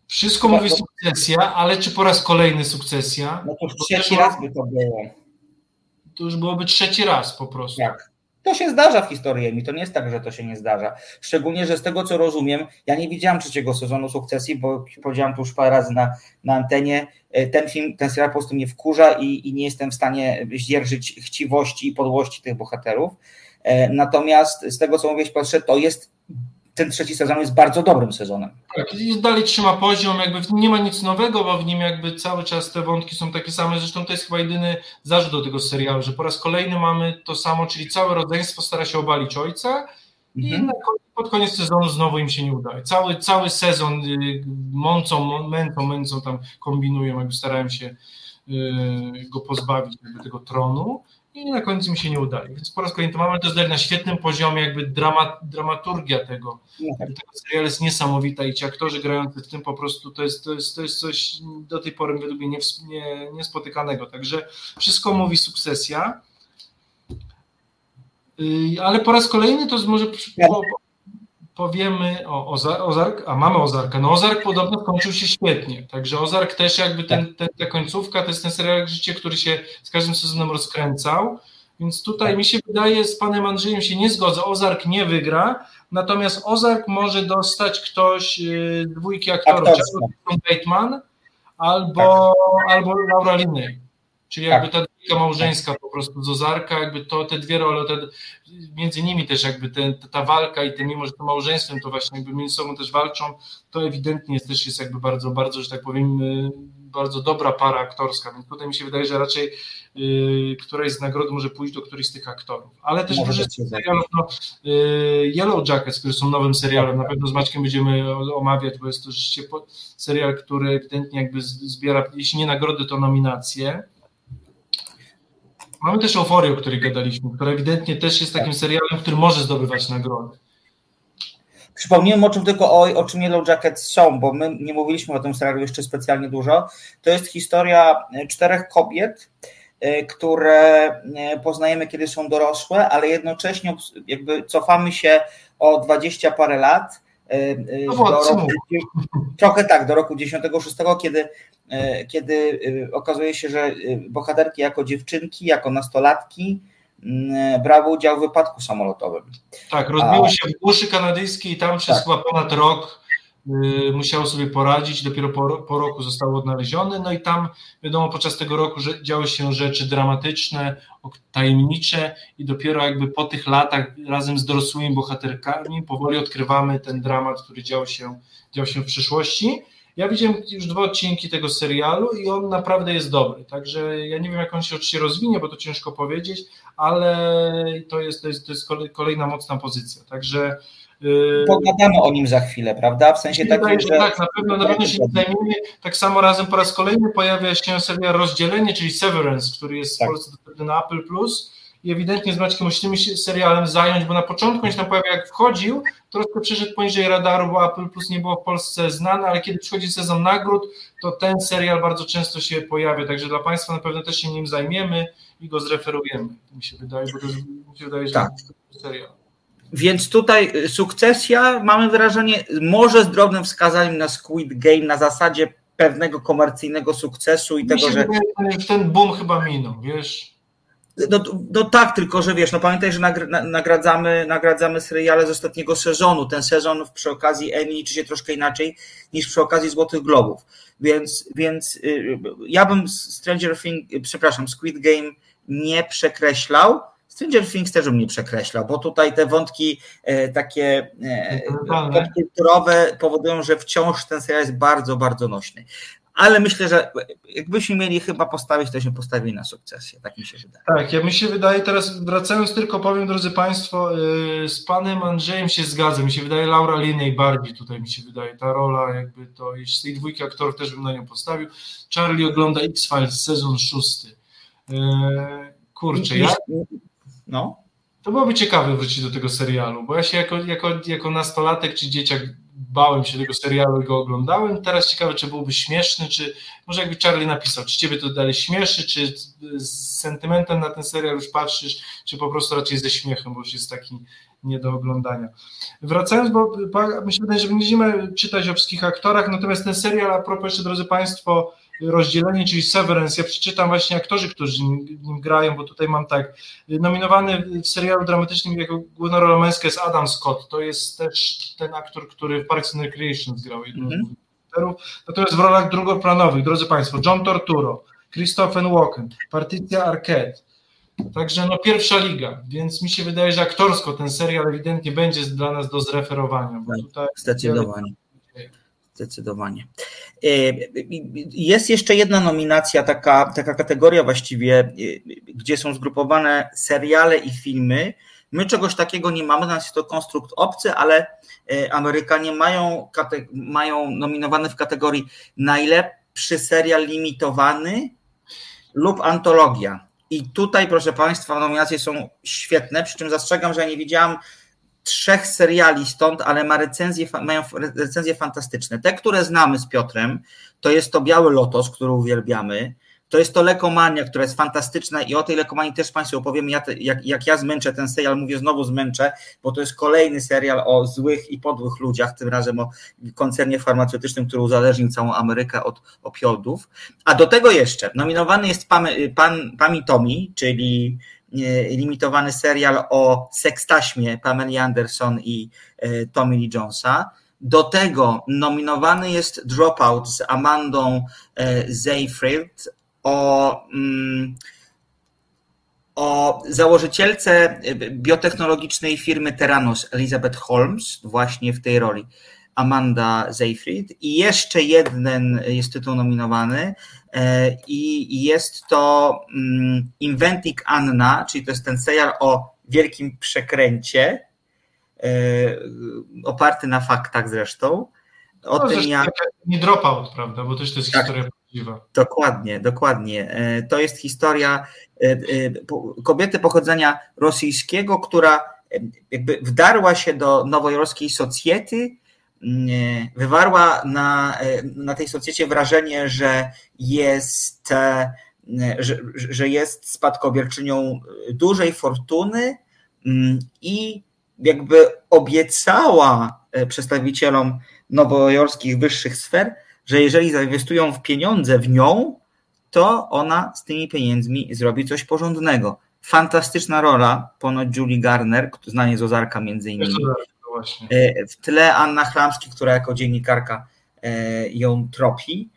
wszystko mówi sukcesja, ale czy po raz kolejny sukcesja? No to trzeci raz by to było to już byłoby trzeci raz po prostu. Tak. To się zdarza w historii mi, to nie jest tak, że to się nie zdarza. Szczególnie, że z tego co rozumiem, ja nie widziałem trzeciego sezonu sukcesji, bo powiedziałem tu już parę razy na, na antenie, e, ten film, ten serial po prostu mnie wkurza i, i nie jestem w stanie zdzierżyć chciwości i podłości tych bohaterów. E, natomiast z tego co mówiłeś, patrzę, to jest ten trzeci sezon jest bardzo dobrym sezonem. Tak, i dalej trzyma poziom, jakby nie ma nic nowego, bo w nim jakby cały czas te wątki są takie same, zresztą to jest chyba jedyny zarzut do tego serialu, że po raz kolejny mamy to samo, czyli całe rodzeństwo stara się obalić ojca i mhm. pod koniec sezonu znowu im się nie udaje. Cały, cały sezon y, mącą, męcą, męcą tam kombinują, jakby starałem się y, go pozbawić tego tronu i na końcu mi się nie udaje. Więc po raz kolejny to mamy to zdali na świetnym poziomie, jakby dramat, dramaturgia tego, tak. tego serialu jest niesamowita i ci aktorzy grający w tym po prostu to jest, to jest, to jest coś do tej pory według mnie nie, nie, niespotykanego. Także wszystko mówi sukcesja. Y, ale po raz kolejny to może po, powiemy o Ozark, a mamy Ozarka. No Ozark podobno skończył się świetnie, także Ozark też jakby ten, ten, ta końcówka to jest ten serial życie, który się z każdym sezonem rozkręcał, więc tutaj tak. mi się wydaje, z panem Andrzejem się nie zgodzę, Ozark nie wygra, natomiast Ozark może dostać ktoś y, dwójki aktorów, Jason Bateman albo, tak. albo Laura Linney. Czyli jakby tak. ta małżeńska po prostu z Ozarka, jakby to te dwie role, te, między nimi też jakby ta walka i te, mimo że to małżeństwem to właśnie jakby między sobą też walczą, to ewidentnie jest, też jest jakby bardzo, bardzo, że tak powiem, y, bardzo dobra para aktorska, więc tutaj mi się wydaje, że raczej yy, któraś z nagród może pójść do którychś z tych aktorów. Ale też może serialów, no, yy, Yellow Jackets, które są nowym serialem, na pewno z Maćkiem będziemy omawiać, bo jest to rzeczywiście serial, który ewidentnie jakby zbiera, jeśli nie nagrody, to nominacje. Mamy też Euforię, o której gadaliśmy, która ewidentnie też jest takim serialem, który może zdobywać nagrody. Przypomnijmy o czym tylko o, o czym Yellow Jackets są, bo my nie mówiliśmy o tym serialu jeszcze specjalnie dużo. To jest historia e, czterech kobiet, e, które e, poznajemy, kiedy są dorosłe, ale jednocześnie jakby cofamy się o dwadzieścia parę lat. No do roku, trochę tak, do roku 96, kiedy E, kiedy e, okazuje się, że bohaterki jako dziewczynki, jako nastolatki brały udział w wypadku samolotowym. Tak, rozbiło się w głuszy kanadyjskiej i tam przez tak. chyba ponad rok y, musiało sobie poradzić, dopiero po, po, roku został odnaleziony, no i tam wiadomo podczas tego roku że działy się rzeczy dramatyczne, tajemnicze i dopiero jakby po tych latach razem z dorosłymi bohaterkami powoli odkrywamy ten dramat, który dział się, dział się w przyszłości. Ja widziałem już dwa odcinki tego serialu i on naprawdę jest dobry. Także ja nie wiem, jak on się oczywiście rozwinie, bo to ciężko powiedzieć, ale to jest, to jest, to jest kolejna mocna pozycja. Także. Yy, Pogadamy o nim za chwilę, prawda? W sensie takim, że... Tak, na pewno, na pewno się zajmiemy. Tak samo razem po raz kolejny pojawia się serial Rozdzielenie, czyli Severance, który jest tak. w Polsce dostępny na Apple+. Plus i ewidentnie z Maćkiem musimy się serialem zająć, bo na początku on się tam pojawia, jak wchodził, troszkę przeszedł poniżej radaru, bo Apple Plus nie było w Polsce znane, ale kiedy przychodzi sezon nagród, to ten serial bardzo często się pojawia, także dla Państwa na pewno też się nim zajmiemy i go zreferujemy, mi się wydaje, bo to mi się wydaje, że tak. to serial. Więc tutaj y, sukcesja, mamy wyrażenie, może z drobnym wskazaniem na Squid Game na zasadzie pewnego komercyjnego sukcesu i mi tego, że... Ten boom chyba minął, wiesz... No, no, tak, tylko że wiesz, no pamiętaj, że nagradzamy, nagradzamy seriale z ostatniego sezonu. Ten sezon przy okazji Emmy liczy się troszkę inaczej niż przy okazji Złotych Globów. Więc, więc y, ja bym Stranger Things, przepraszam, Squid Game nie przekreślał. Stranger Things też bym nie przekreślał, bo tutaj te wątki e, takie e, kulturowe powodują, że wciąż ten serial jest bardzo, bardzo nośny ale myślę, że jakbyśmy mieli chyba postawić, to się postawili na sukcesję, tak mi się wydaje. Tak, ja mi się wydaje, teraz wracając tylko powiem, drodzy Państwo, y, z Panem Andrzejem się zgadzam, mi się wydaje Laura Linney bardziej tutaj mi się wydaje, ta rola jakby to, z tej dwójki aktorów też bym na nią postawił. Charlie ogląda X-Files, sezon szósty. Kurczę, ja... No. To byłoby ciekawe wrócić do tego serialu, bo ja się jako, jako, jako nastolatek czy dzieciak bałem się tego serialu i go oglądałem. Teraz ciekawe, czy byłby śmieszny, czy może jakby Charlie napisał, czy ciebie to dalej śmieszy, czy z sentymentem na ten serial już patrzysz, czy po prostu raczej ze śmiechem, bo już jest taki nie do oglądania. Wracając, bo myślę, że będziemy czytać o wszystkich aktorach, natomiast ten serial, a propos jeszcze, drodzy Państwo, rozdzielenie, czyli Severance. Ja przeczytam właśnie aktorzy, którzy nim grają, bo tutaj mam tak, nominowany w serialu dramatycznym jako główna rola męska jest Adam Scott. To jest też ten aktor, który w Parks and Recreation grał jedną mm -hmm. Natomiast w rolach drugoplanowych, drodzy Państwo, John Torturo, Christopher Walken, Patricia Arquette, Także no pierwsza liga, więc mi się wydaje, że aktorsko ten serial ewidentnie będzie dla nas do zreferowania. Bo tak, tutaj zdecydowanie. Zdecydowanie. E, jest jeszcze jedna nominacja, taka, taka kategoria właściwie, e, gdzie są zgrupowane seriale i filmy, My czegoś takiego nie mamy, nas jest to konstrukt obcy, ale e, Amerykanie mają, mają nominowane w kategorii najlepszy serial limitowany lub antologia. I tutaj, proszę Państwa, nominacje są świetne, przy czym zastrzegam, że ja nie widziałam trzech seriali stąd, ale ma recenzje, mają recenzje fantastyczne. Te, które znamy z Piotrem, to jest to Biały Lotos, który uwielbiamy, to jest to Lekomania, która jest fantastyczna i o tej Lekomanii też Państwu opowiem, ja te, jak, jak ja zmęczę ten serial, mówię znowu zmęczę, bo to jest kolejny serial o złych i podłych ludziach, tym razem o koncernie farmaceutycznym, który uzależnił całą Amerykę od opioidów. A do tego jeszcze nominowany jest pan, pan Pami Tomi, czyli limitowany serial o sekstaśmie Pameli Anderson i e, Tommy Lee Jonesa. Do tego nominowany jest Dropout z Amandą e, Seyfried o, mm, o założycielce biotechnologicznej firmy Teranos, Elizabeth Holmes, właśnie w tej roli. Amanda Seyfried i jeszcze jeden jest tytuł nominowany e, i jest to mm, Inventing Anna, czyli to jest ten serial o wielkim przekręcie, e, oparty na faktach zresztą. O no, tym jak... Nie dropout, prawda, bo też to jest tak. historia prawdziwa. Dokładnie, dokładnie. E, to jest historia kobiety pochodzenia rosyjskiego, która jakby wdarła się do nowojorskiej socjety, wywarła na, na tej socjecie wrażenie, że jest, e, że, że jest spadkobierczynią dużej fortuny mm, i jakby obiecała e, przedstawicielom nowojorskich wyższych sfer, że jeżeli zainwestują w pieniądze w nią, to ona z tymi pieniędzmi zrobi coś porządnego. Fantastyczna rola, ponoć Julie Garner, znanie z Ozarka między innymi, właśnie. E, w tle Anna Chlamski, która jako dziennikarka e, ją tropi.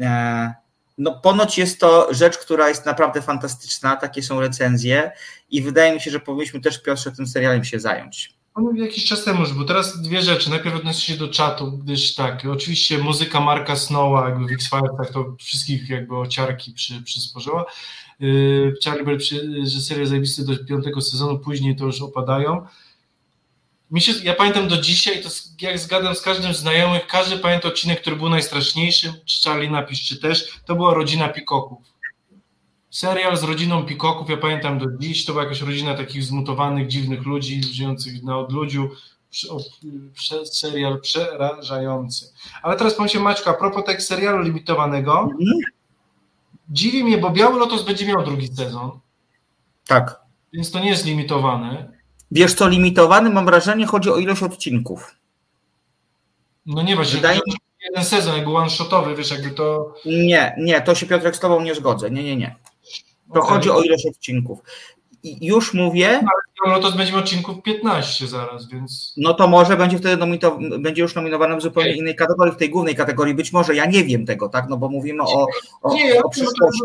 E, no, ponoć jest to rzecz, która jest naprawdę fantastyczna, takie są recenzje i wydaje mi się, że powinniśmy też Piotrze tym serialem się zająć. On jakiś czas temu już, bo teraz dwie rzeczy. Najpierw odnoszę się do czatu, gdyż tak, oczywiście muzyka Marka Snowa, jakby w X-Filesach to wszystkich jakby ociarki przy, przysporzyła. Yy, Charlie że seria zajebisty do piątego sezonu, później to już opadają. Mi się, ja pamiętam do dzisiaj, to jak zgadam z każdym znajomych, każdy pamięta odcinek, który był najstraszniejszym, czy Charlie napisz, czy też, to była rodzina Pikoków. Serial z rodziną Pikoków, ja pamiętam do dziś, to była jakaś rodzina takich zmutowanych, dziwnych ludzi, żyjących na odludziu, serial przerażający. Ale teraz powiem się Maćku, a propos tego serialu limitowanego, mhm. dziwi mnie, bo Biały Lotos będzie miał drugi sezon. Tak. Więc to nie jest limitowane. Wiesz co, limitowany mam wrażenie chodzi o ilość odcinków. No nie właśnie, Wydaje mi jeden sezon, jakby one-shotowy, wiesz, jakby to... Nie, nie, to się Piotrek z tobą nie zgodzę, nie, nie, nie. To okay. chodzi o ilość odcinków. I już mówię... No, no to będzie odcinków 15 zaraz, więc... No to może będzie wtedy będzie już nominowany w zupełnie okay. innej kategorii, w tej głównej kategorii, być może, ja nie wiem tego, tak, no bo mówimy o, o, nie, o przyszłości.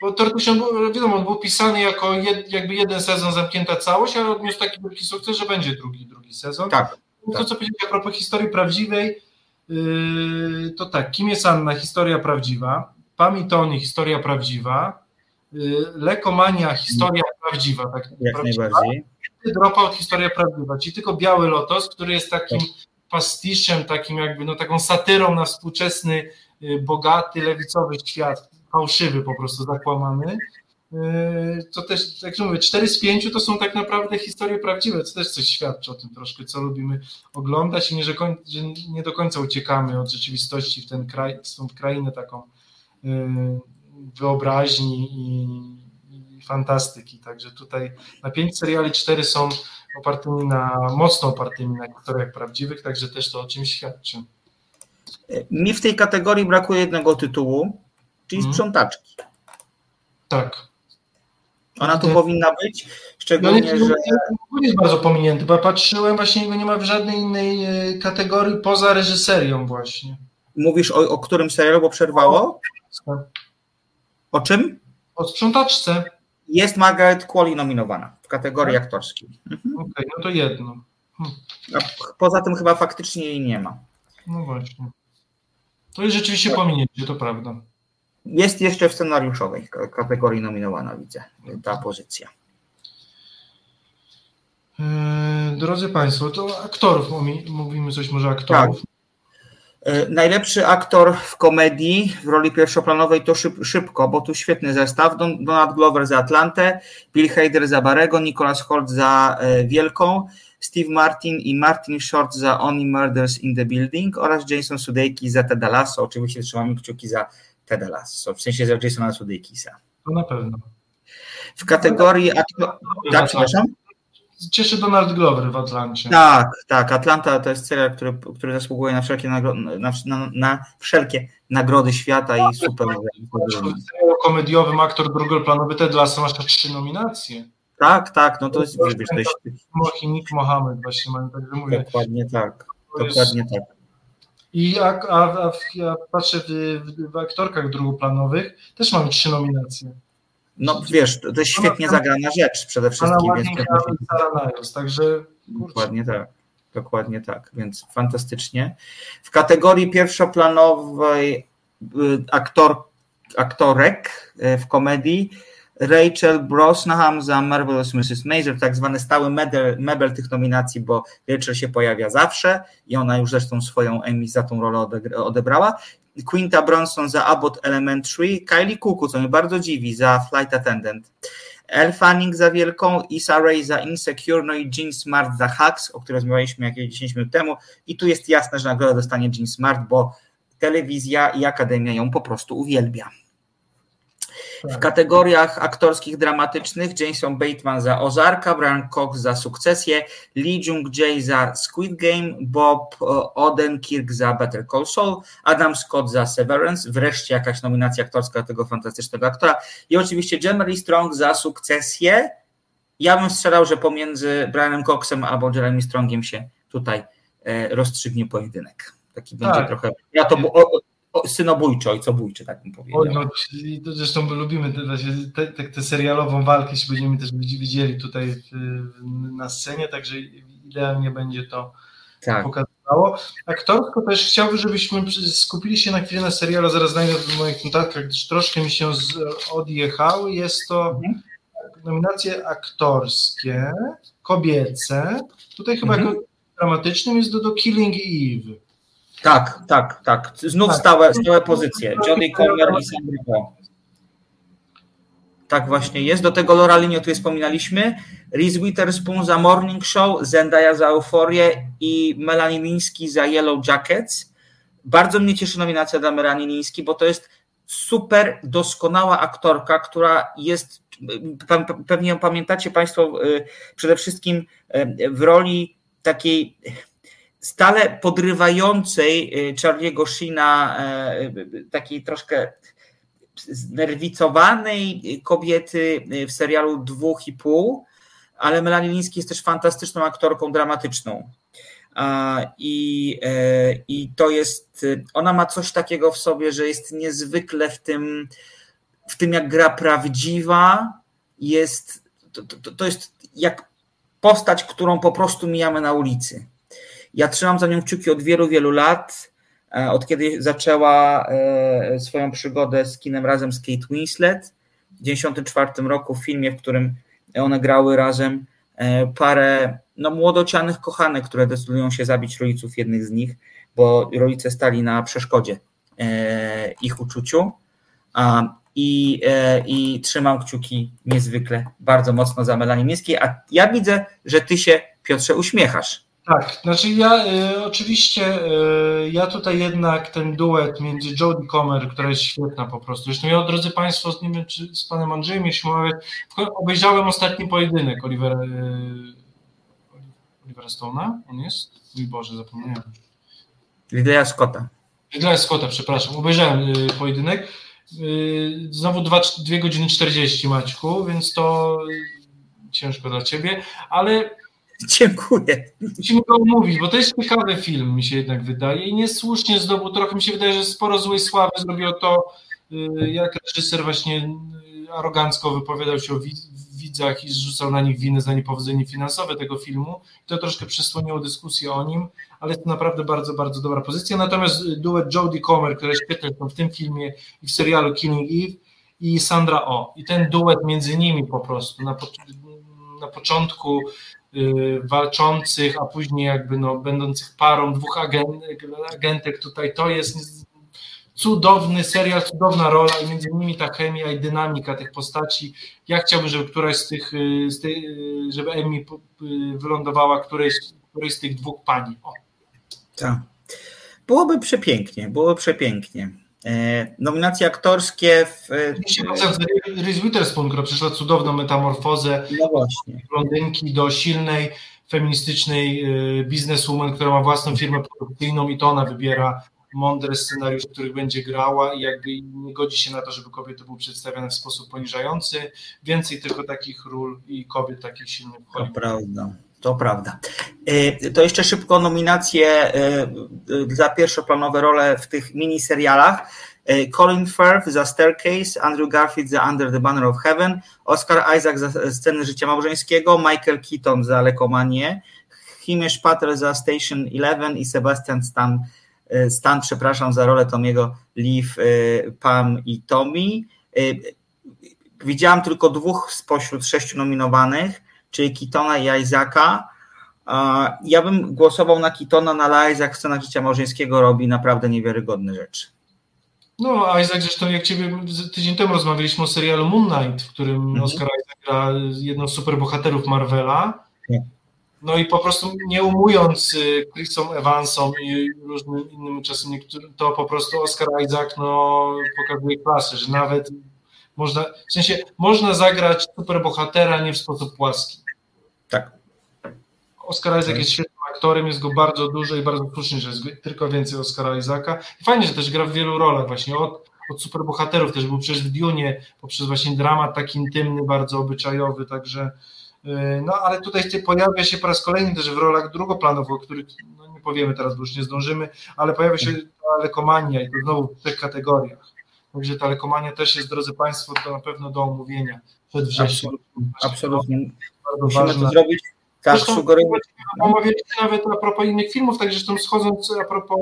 Bo teoretycznie, wiadomo, on był pisany jako jed, jakby jeden sezon, zamknięta całość, ale odniósł taki wielki sukces, że będzie drugi, drugi sezon. Tak. To, tak. co powiedziałeś a propos historii prawdziwej, yy, to tak, kim jest Anna, historia prawdziwa, Pami Tony, historia prawdziwa, yy, Lekomania, historia prawdziwa. Tak, Jak prawdziwa. najbardziej. Dropout, historia prawdziwa, czyli tylko Biały Lotos, który jest takim tak. pastiszem, takim jakby, no taką satyrą na współczesny, yy, bogaty, lewicowy świat, fałszywy po prostu, zakłamany. Yy, to też, jak mówię, 4 z 5 to są tak naprawdę historie prawdziwe, co też coś świadczy o tym troszkę, co lubimy oglądać i nie, że, nie do końca uciekamy od rzeczywistości w ten kraj, w tą krainę taką yy, wyobraźni i, i fantastyki. Także tutaj na 5 seriali 4 są opartymi na, mocno opartymi na historiach prawdziwych, także też to o czymś świadczy. Mi w tej kategorii brakuje jednego tytułu, czyli hmm. sprzątaczki. Tak. Ona tu powinna być, szczególnie, no, że... jest bardzo pominięty, bo patrzyłem, właśnie go nie ma w żadnej innej e, kategorii poza reżyserią właśnie. Mówisz o, o którym serialu, bo przerwało? O czym? O sprzątaczce. Jest Margaret Qualley nominowana w kategorii tak? aktorskiej. Mhm. Okej, okay, no to jedno. Hm. A poza tym chyba faktycznie jej nie ma. No właśnie. To jest rzeczywiście tak. pominięcie, to prawda. Jest jeszcze w scenariuszowej kategorii nominowana, widzę, ta pozycja. drodzy Państwo, to aktorów, mówimy coś może aktorów. Tak. E, najlepszy aktor w komedii w roli pierwszoplanowej to szyb, szybko, bo tu świetny zestaw. Donald Glover za Atlantę, Bill Hader za Barego, Nicholas Holt za e, Wielką, Steve Martin i Martin Short za Only Murders in the Building oraz Jason Sudeikis za Ted Lasso. Oczywiście trzymamy kciuki za Ted Lasso, w sensie za Jasona Sudeikisa. To na pewno. W kategorii... Tak, przepraszam? cieszy Donald Glover w Atlancie. Tak, tak. Atlanta to jest serial, który, który zasługuje na wszelkie, nagrody, na, na, na, wszelkie nagrody świata i super. W serialu komediowym aktor drugoplanowy Ted Lasso masz trzy nominacje. Tak, tak, no to jest, wiesz, to jest... I Nick Mohammed właśnie mają, także mówię. Dokładnie tak, dokładnie tak. I a, a, a, patrzę w, w, w aktorkach drugoplanowych, też mamy trzy nominacje. No wiesz, to jest świetnie zagrana rzecz przede wszystkim. Więc Niles, także Dokładnie tak. Dokładnie tak, więc fantastycznie. W kategorii pierwszoplanowej y, aktor, aktorek y, w komedii Rachel Brosnahan za Marvelous Mrs. Maisel, tak zwany stały medal, mebel tych nominacji, bo Rachel się pojawia zawsze i ona już zresztą swoją Emmy za tą rolę odebrała. Quinta Bronson za Abbott Elementary, Kylie Kuku, co mnie bardzo dziwi, za Flight Attendant, Elle Fanning za Wielką, Issa Rae za Insecure, no i Jean Smart za Hacks, o której rozmawialiśmy jakieś 10 minut temu i tu jest jasne, że nagrodę dostanie Jean Smart, bo telewizja i akademia ją po prostu uwielbia. W tak. kategoriach aktorskich dramatycznych Jason Bateman za Ozarka, Brian Cox za Sukcesję, Lee Jung-jae za Squid Game, Bob e, Odenkirk za Better Call Saul, Adam Scott za Severance, wreszcie jakaś nominacja aktorska tego fantastycznego aktora i oczywiście Jeremy Strong za Sukcesję. Ja bym strzelał, że pomiędzy Brianem Coxem albo Jeremy Strongiem się tutaj e, rozstrzygnie pojedynek. Taki tak. będzie trochę. Ja to synobójczy, ojcobójczy, tak bym powiedział. Oj, no, zresztą lubimy tę te, te, te, serialową walkę, jeśli będziemy też widzieli tutaj na scenie, także idealnie będzie to tak. pokazywało. Aktorsko też chciałbym, żebyśmy skupili się na chwilę na serialu, zaraz znajdę w moich notatkach, gdyż troszkę mi się z, odjechały. Jest to mhm. nominacje aktorskie, kobiece. Tutaj chyba mhm. dramatycznym jest do, do Killing Eve. Tak, tak, tak. Znów tak. Stałe, stałe pozycje. Jodie Comer i Sandra Oh. Tak właśnie jest. Do tego Laura Linie, o której wspominaliśmy. Reese Witherspoon za Morning Show, Zendaya za Euforię i Melanie Liński za Yellow Jackets. Bardzo mnie cieszy nominacja dla Melanie Liński, bo to jest super doskonała aktorka, która jest, pewnie pamiętacie Państwo, y, przede wszystkim y, w roli takiej stale podrywającej y, Charlie'ego Sheena, e, takiej troszkę znerwicowanej kobiety y, w serialu Dwóch i pół, ale Melanie Liński jest też fantastyczną aktorką dramatyczną. I, e, I to jest, ona ma coś takiego w sobie, że jest niezwykle w tym, w tym jak gra prawdziwa, jest, to, to, to jest jak postać, którą po prostu mijamy na ulicy ja trzymam za nią kciuki od wielu, wielu lat, e, od kiedy zaczęła e, swoją przygodę z kinem razem z Kate Winslet w 1994 roku w filmie, w którym one grały razem e, parę no, młodocianych kochanek, które decydują się zabić rodziców jednych z nich, bo rodzice stali na przeszkodzie ich uczuciu. I, I trzymam kciuki niezwykle, bardzo mocno za Melanie Miejskiej, a ja widzę, że ty się, Piotrze, uśmiechasz. Tak, znaczy ja y, oczywiście y, ja tutaj jednak ten duet między Jodie Comer, która jest świetna po prostu. Zresztą ja, drodzy Państwo, nie wiem czy z panem Andrzejem jeśli mówię, obejrzałem ostatni pojedynek Olivera, y, Olivera Stone'a, on jest? Mój Boże, zapomniałem. Ridleya Scotta. Ridleya Scotta, przepraszam. Obejrzałem pojedynek. Znowu 2, 2 godziny 40 Maćku, więc to ciężko dla ciebie, ale Dziękuję. Musimy go omówić, bo to jest ciekawy film, mi się jednak wydaje i niesłusznie zdobył, trochę mi się wydaje, że sporo złej sławy zrobiło to, y, jak reżyser właśnie y, arogancko wypowiadał się o widzach i zrzucał na nich winy za niepowodzenie finansowe tego filmu. To troszkę przysłoniło dyskusję o nim, ale to naprawdę bardzo, bardzo dobra pozycja. Natomiast duet Jodie Comer, która świetny w tym filmie i w serialu Killing Eve i Sandra O. I ten duet między nimi po prostu na, na początku y, walczących, a później jakby no, będących parą dwóch agent, agentek tutaj, to jest cudowny serial, cudowna rola i między innymi ta chemia i dynamika tych postaci. Ja chciałbym, żeby któraś z tych, y, z y, żeby Emmy wylądowała którejś, którejś z tych dwóch pani. O. Tak. Byłoby przepięknie, byłoby przepięknie. E, nominacje aktorskie w. Reese Witherspoon, która przeszła cudowną metamorfozę no właśnie. blondynki do silnej, feministycznej e, bizneswoman, która ma własną firmę produkcyjną i to ona wybiera mądre scenariusze, w których będzie grała i jakby nie godzi się na to, żeby kobiety były przedstawiane w sposób poniżający. Więcej tylko takich ról i kobiet takich silnych. To prawda. To prawda. E, to jeszcze szybko nominacje e, za pierwszoplanowe role w tych miniserialach. E, Colin Firth za Staircase, Andrew Garfield za Under the Banner of Heaven, Oscar Isaac za Sceny Życia Małżeńskiego, Michael Keaton za Lekomanię, Himesh Patel za Station Eleven i Sebastian Stan, Stan przepraszam, za rolę Tomiego, Liv, Pam i Tommy. Widziałam tylko dwóch spośród sześciu nominowanych czyli Kitona i Isaaca. Ja bym głosował na Kitona, no ale Isaac w scenach życia małżeńskiego robi naprawdę niewiarygodne rzeczy. No, Isaac zresztą jak ciebie tydzień temu rozmawialiśmy o serialu Moon Knight, w którym mhm. Oscar Isaac gra jedną z superbohaterów Marvela. No i po prostu nie umując y, Chrisom Evansom i różnym innym czasem niektórym, to po prostu Oscar Isaac no, pokazuje klasę, że nawet można, w sensie, można zagrać superbohatera nie w sposób płaski. Tak. Oscar Isaac jest świetnym aktorem, jest go bardzo dużo i bardzo słusznie, że jest tylko więcej Oscara Isaaca. I fajnie, że też gra w wielu rolach właśnie, od, od superbohaterów też był przecież w Dune, poprzez właśnie dramat taki intymny, bardzo obyczajowy, także yy, no ale tutaj pojawia się po raz kolejny też w rolach drugoplanowych, o których no, nie powiemy teraz, bo już nie zdążymy, ale pojawia się ta lekomania i to znowu w tych kategoriach. Także telekomania też jest, drodzy Państwo, to na pewno do omówienia przed wrześniem. Absolutnie. Bardzo Musimy ważne. to zrobić. Tak, sugeruję. Omawialiśmy nawet a propos innych filmów, tak zresztą schodząc a propos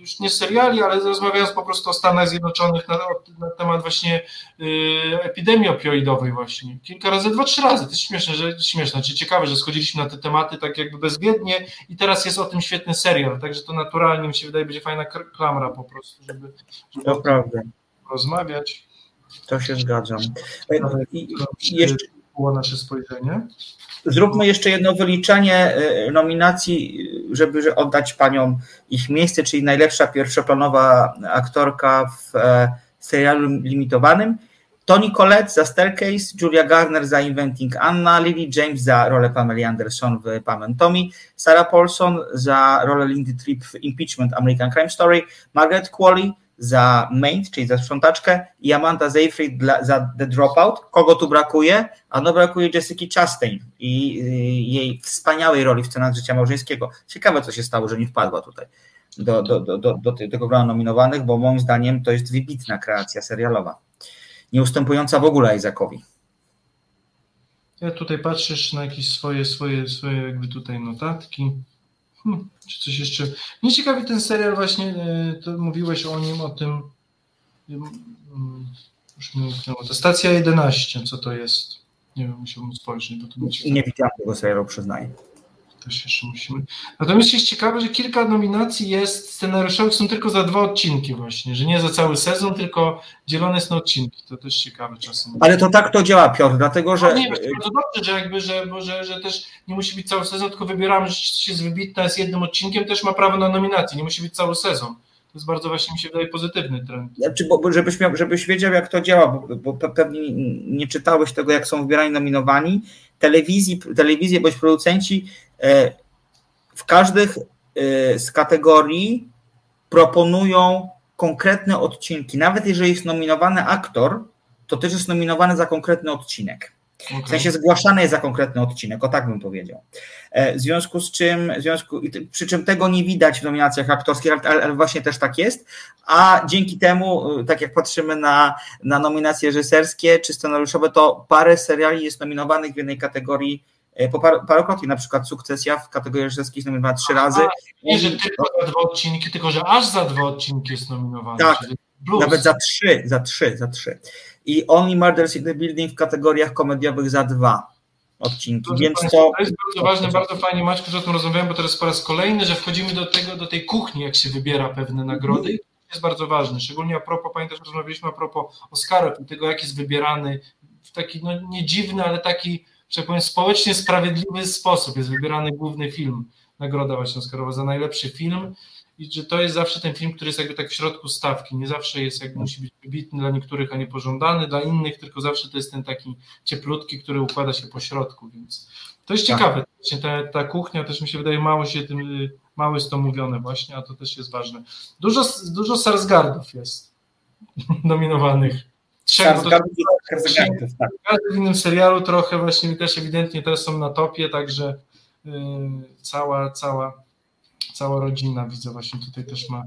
już nie seriali, ale rozmawiając po prostu o Stanach Zjednoczonych na, na temat właśnie y, epidemii opioidowej właśnie. Kilka razy, dwa, trzy razy. To jest śmieszne, że, śmieszne, czy ciekawe, że schodziliśmy na te tematy tak jakby bezwiednie i teraz jest o tym świetny serial, także to naturalnie mi się wydaje będzie fajna klamra po prostu, żeby, żeby to prawda. rozmawiać. To się zgadzam. I, i jeszcze nasze spojrzenie. Zróbmy jeszcze jedno wyliczenie y, nominacji, żeby oddać paniom ich miejsce, czyli najlepsza pierwszoplanowa aktorka w e, serialu limitowanym. Toni Collette za Staircase, Julia Garner za Inventing Anna, Lily James za rolę Pamela Anderson w Pam and Tommy, Sarah Paulson za rolę Lindy Tripp w Impeachment American Crime Story, Margaret Qualley za maid, czyli za sprzątaczkę i Amanda Seyfried dla, za The Dropout. Kogo tu brakuje? A no brakuje Jessica Chastain i y, jej wspaniałej roli w scenach życia małżeńskiego. Ciekawe, co się stało, że nie wpadła tutaj do, do, do, do, do tego grona nominowanych, bo moim zdaniem to jest wybitna kreacja serialowa. Nie ustępująca w ogóle Isaacowi. Ja tutaj patrzysz na jakieś swoje, swoje, swoje jakby tutaj notatki. Hmm, czy coś jeszcze? Mnie ciekawi ten serial właśnie, e, to mówiłeś o nim, o tym już mi umknęło. To stacja 11, co to jest? Nie wiem, musiałbym spojrzeć, bo to nie, nie widziałem tego serialu, przyznaję też jeszcze musimy. Natomiast jest ciekawe, że kilka nominacji jest scenariuszowych, są tylko za dwa odcinki właśnie, że nie za cały sezon, tylko dzielone są na odcinki. To też ciekawe czasem. Ale to tak to działa, Piotr, dlatego że... No nie, bardzo dobrze, że jakby, że, bo, że, że też nie musi być cały sezon, tylko wybieramy, że coś jest wybitne, jest jednym odcinkiem, też ma prawo na nominację, nie musi być cały sezon. To jest bardzo właśnie mi się wydaje pozytywny trend. Znaczy, bo, żebyś, miał, żebyś wiedział, jak to działa, bo, bo pewnie nie czytałeś tego, jak są wybierani nominowani. Telewizji, telewizje bądź producenci E, w każdych e, z kategorii proponują konkretne odcinki. Nawet jeżeli jest nominowany aktor, to też jest nominowany za konkretny odcinek. Okay. W sensie zgłaszany jest za konkretny odcinek, o tak bym powiedział. E, w związku z czym, w związku, przy czym tego nie widać w nominacjach aktorskich, ale, ale właśnie też tak jest, a dzięki temu, tak jak patrzymy na, na nominacje reżyserskie czy scenariuszowe, to parę seriali jest nominowanych w jednej kategorii E, po par, parokrotnie, na przykład sukcesja w kategorii reżyserskiej nominowała trzy razy. Nie, że tylko za dwa odcinki, tylko że aż za dwa odcinki jest nominowany. Tak, nawet za trzy, za trzy, za trzy. I Only Murders in the Building w kategoriach komediowych za dwa. odcinki. Proszę Więc Państwa, to, to jest bardzo ważne, bardzo fajnie Maćku, że o tym rozmawiałem, bo teraz po raz kolejny, że wchodzimy do tego, do tej kuchni, jak się wybiera pewne nagrody i to jest bardzo ważne, szczególnie a propos, pamiętasz, rozmawialiśmy a propos Oscarów i tego, jak jest wybierany w taki, no nie dziwny, ale taki, że powiem, społecznie sprawiedliwy sposób jest wybierany główny film, nagroda właśnie Oscarowa za najlepszy film i że to jest zawsze ten film, który jest jakby tak w środku stawki, nie zawsze jest jak musi być wybitny dla niektórych, a nie pożądany dla innych, tylko zawsze to jest ten taki cieplutki, który układa się po środku, więc to jest Tak. ciekawe. Ta, ta kuchnia też mi się wydaje mało się tym, y, mało jest to mówione właśnie, a to też jest ważne. Dużo, dużo Sarsgardów jest nominowanych. Skarsgårdów, tak. w innym serialu trochę właśnie też ewidentnie też są na topie, także y, cała, cała, cała rodzina widzę właśnie tutaj też ma.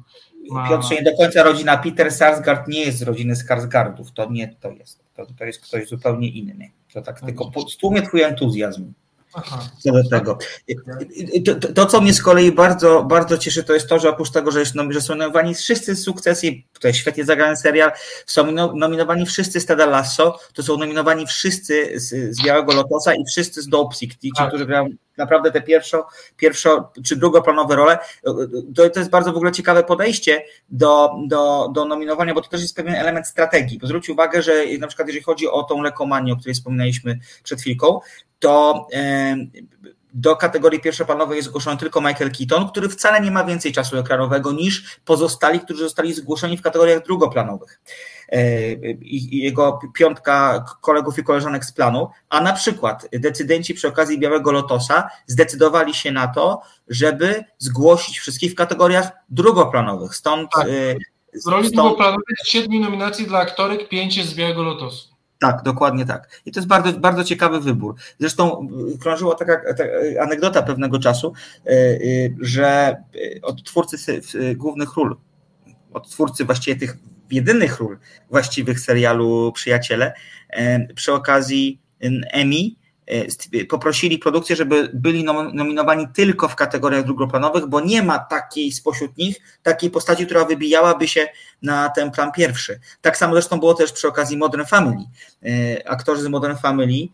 ma Piotrze, nie do końca rodzina Peter Sarsgaard nie jest z rodziny Skarsgardów. To nie to jest. To, to jest ktoś zupełnie inny. To tak tylko po- stłumie twój entuzjazm. Aha. co do tego. To, to, co mnie z kolei bardzo, bardzo cieszy, to jest to, że oprócz tego, że, jest, nom- że są nominowani wszyscy sukcesy, to jest świetnie zagrany serial, są no- nominowani wszyscy z Tada Lasso, to są nominowani wszyscy z, z Białego Lotosa i wszyscy z Dope Sick, ci, Tak. którzy grają naprawdę te pierwszo, pierwszo czy drugoplanowe role. To, to jest bardzo w ogóle ciekawe podejście do, do, do nominowania, bo to też jest pewien element strategii. Bo zwróć uwagę, że na przykład jeżeli chodzi o tą lekomanię, o której wspominaliśmy przed chwilką, to e, do kategorii pierwszoplanowej jest zgłoszony tylko Michael Keaton, który wcale nie ma więcej czasu ekranowego niż pozostali, którzy zostali zgłoszeni w kategoriach drugoplanowych. E, I jego piątka kolegów i koleżanek z planu, a na przykład decydenci przy okazji Białego Lotosa zdecydowali się na to, żeby zgłosić wszystkich w kategoriach drugoplanowych. Stąd. Tak. e, Z roli stąd- drugoplanowej jest siedmiu nominacji dla aktorek, pięć jest z Białego Lotosu. Tak, dokładnie tak. I to jest bardzo, bardzo ciekawy wybór. Zresztą y, krążyła taka, taka anegdota pewnego czasu, y, y, że y, od twórcy y, głównych ról, od twórcy właściwie tych jedynych ról właściwych serialu Przyjaciele, y, przy okazji y, Emmy y, poprosili produkcję, żeby byli nom- nominowani tylko w kategoriach drugoplanowych, bo nie ma takiej spośród nich, takiej postaci, która wybijałaby się na ten plan pierwszy. Tak samo zresztą było też przy okazji Modern Family. E, Aktorzy z Modern Family, e,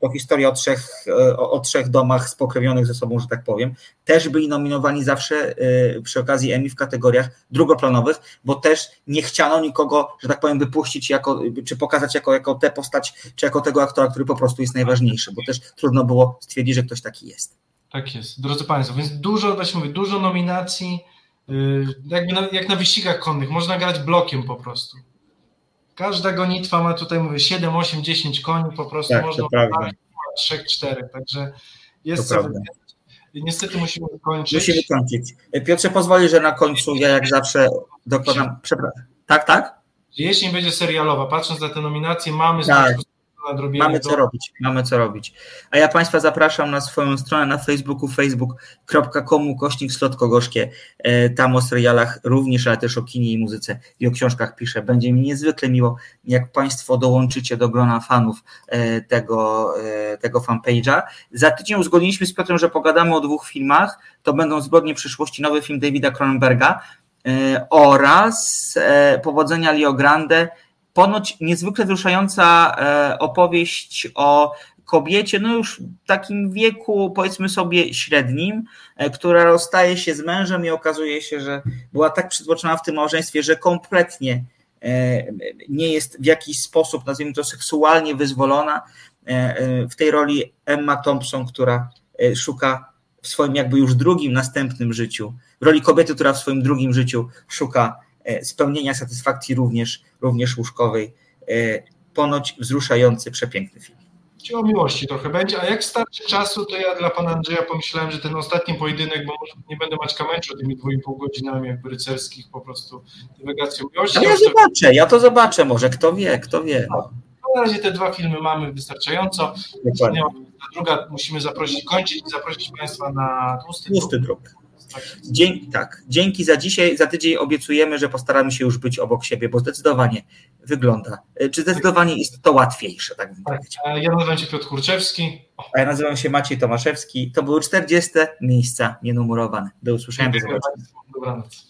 to historia o trzech, e, o, trzech domach spokrewnionych ze sobą, że tak powiem, też byli nominowani zawsze e, przy okazji Emmy w kategoriach drugoplanowych, bo też nie chciano nikogo, że tak powiem, wypuścić jako, czy pokazać jako, jako tę postać, czy jako tego aktora, który po prostu jest najważniejszy, bo też trudno było stwierdzić, że ktoś taki jest. Tak jest, drodzy Państwo, więc dużo, właśnie mówię, dużo nominacji, yy, jakby na, jak na wyścigach konnych, można grać blokiem po prostu. Każda gonitwa ma tutaj, mówię, 7, 8, 10 koni, po prostu Tak, można postawić 3, 4, także jest To co. Niestety musimy kończyć. Musimy kończyć. Piotrze, pozwoli, że na końcu ja jak zawsze dokładam, przepraszam. Tak, tak? Jeśli będzie serialowa, patrząc na te nominacje, mamy Tak. znowu Mamy co robić, mamy co robić. A ja Państwa zapraszam na swoją stronę na Facebooku, facebook.com, kośnik slotko gorzkie. E, Tam o serialach również, ale też o kinie i muzyce i o książkach piszę. Będzie mi niezwykle miło, jak Państwo dołączycie do grona fanów e, tego, e, tego fanpage'a. Za tydzień uzgodniliśmy z Piotrem, że pogadamy o dwóch filmach. To będą Zbrodnie przyszłości, nowy film Davida Cronenberga oraz Powodzenia Leo Grande, ponoć niezwykle wzruszająca e, opowieść o kobiecie, no już w takim wieku, powiedzmy sobie, średnim, e, która rozstaje się z mężem i okazuje się, że była tak przytłoczona w tym małżeństwie, że kompletnie e, nie jest w jakiś sposób, nazwijmy to, seksualnie wyzwolona. W tej roli Emma Thompson, która szuka w swoim jakby już drugim, następnym życiu, w roli kobiety, która w swoim drugim życiu szuka spełnienia satysfakcji również, również łóżkowej. E, Ponoć wzruszający, przepiękny film. Ci o miłości trochę będzie, a jak starczy czasu, to ja dla pana Andrzeja pomyślałem, że ten ostatni pojedynek, bo nie będę mać kamęczu tymi dwóch godzinami jakby rycerskich, po prostu dywagacją miłości. Ale ja już to- zobaczę, ja to zobaczę może, kto wie, kto wie. No, Na razie te dwa filmy mamy wystarczająco. dokładnie. Druga musimy zaprosić, kończyć i zaprosić Państwa na tłusty, Tłusty druk. Tak. Dzięki, tak, dzięki za dzisiaj. Za tydzień obiecujemy, że postaramy się już być obok siebie, bo zdecydowanie wygląda, e, czy zdecydowanie jest to łatwiejsze, tak bym Tak, powiedział. Ja nazywam się Piotr Kurczewski. A ja nazywam się Maciej Tomaszewski. To były 40 miejsca nienumerowane. Do usłyszenia, do zobaczenia. Dobranoc.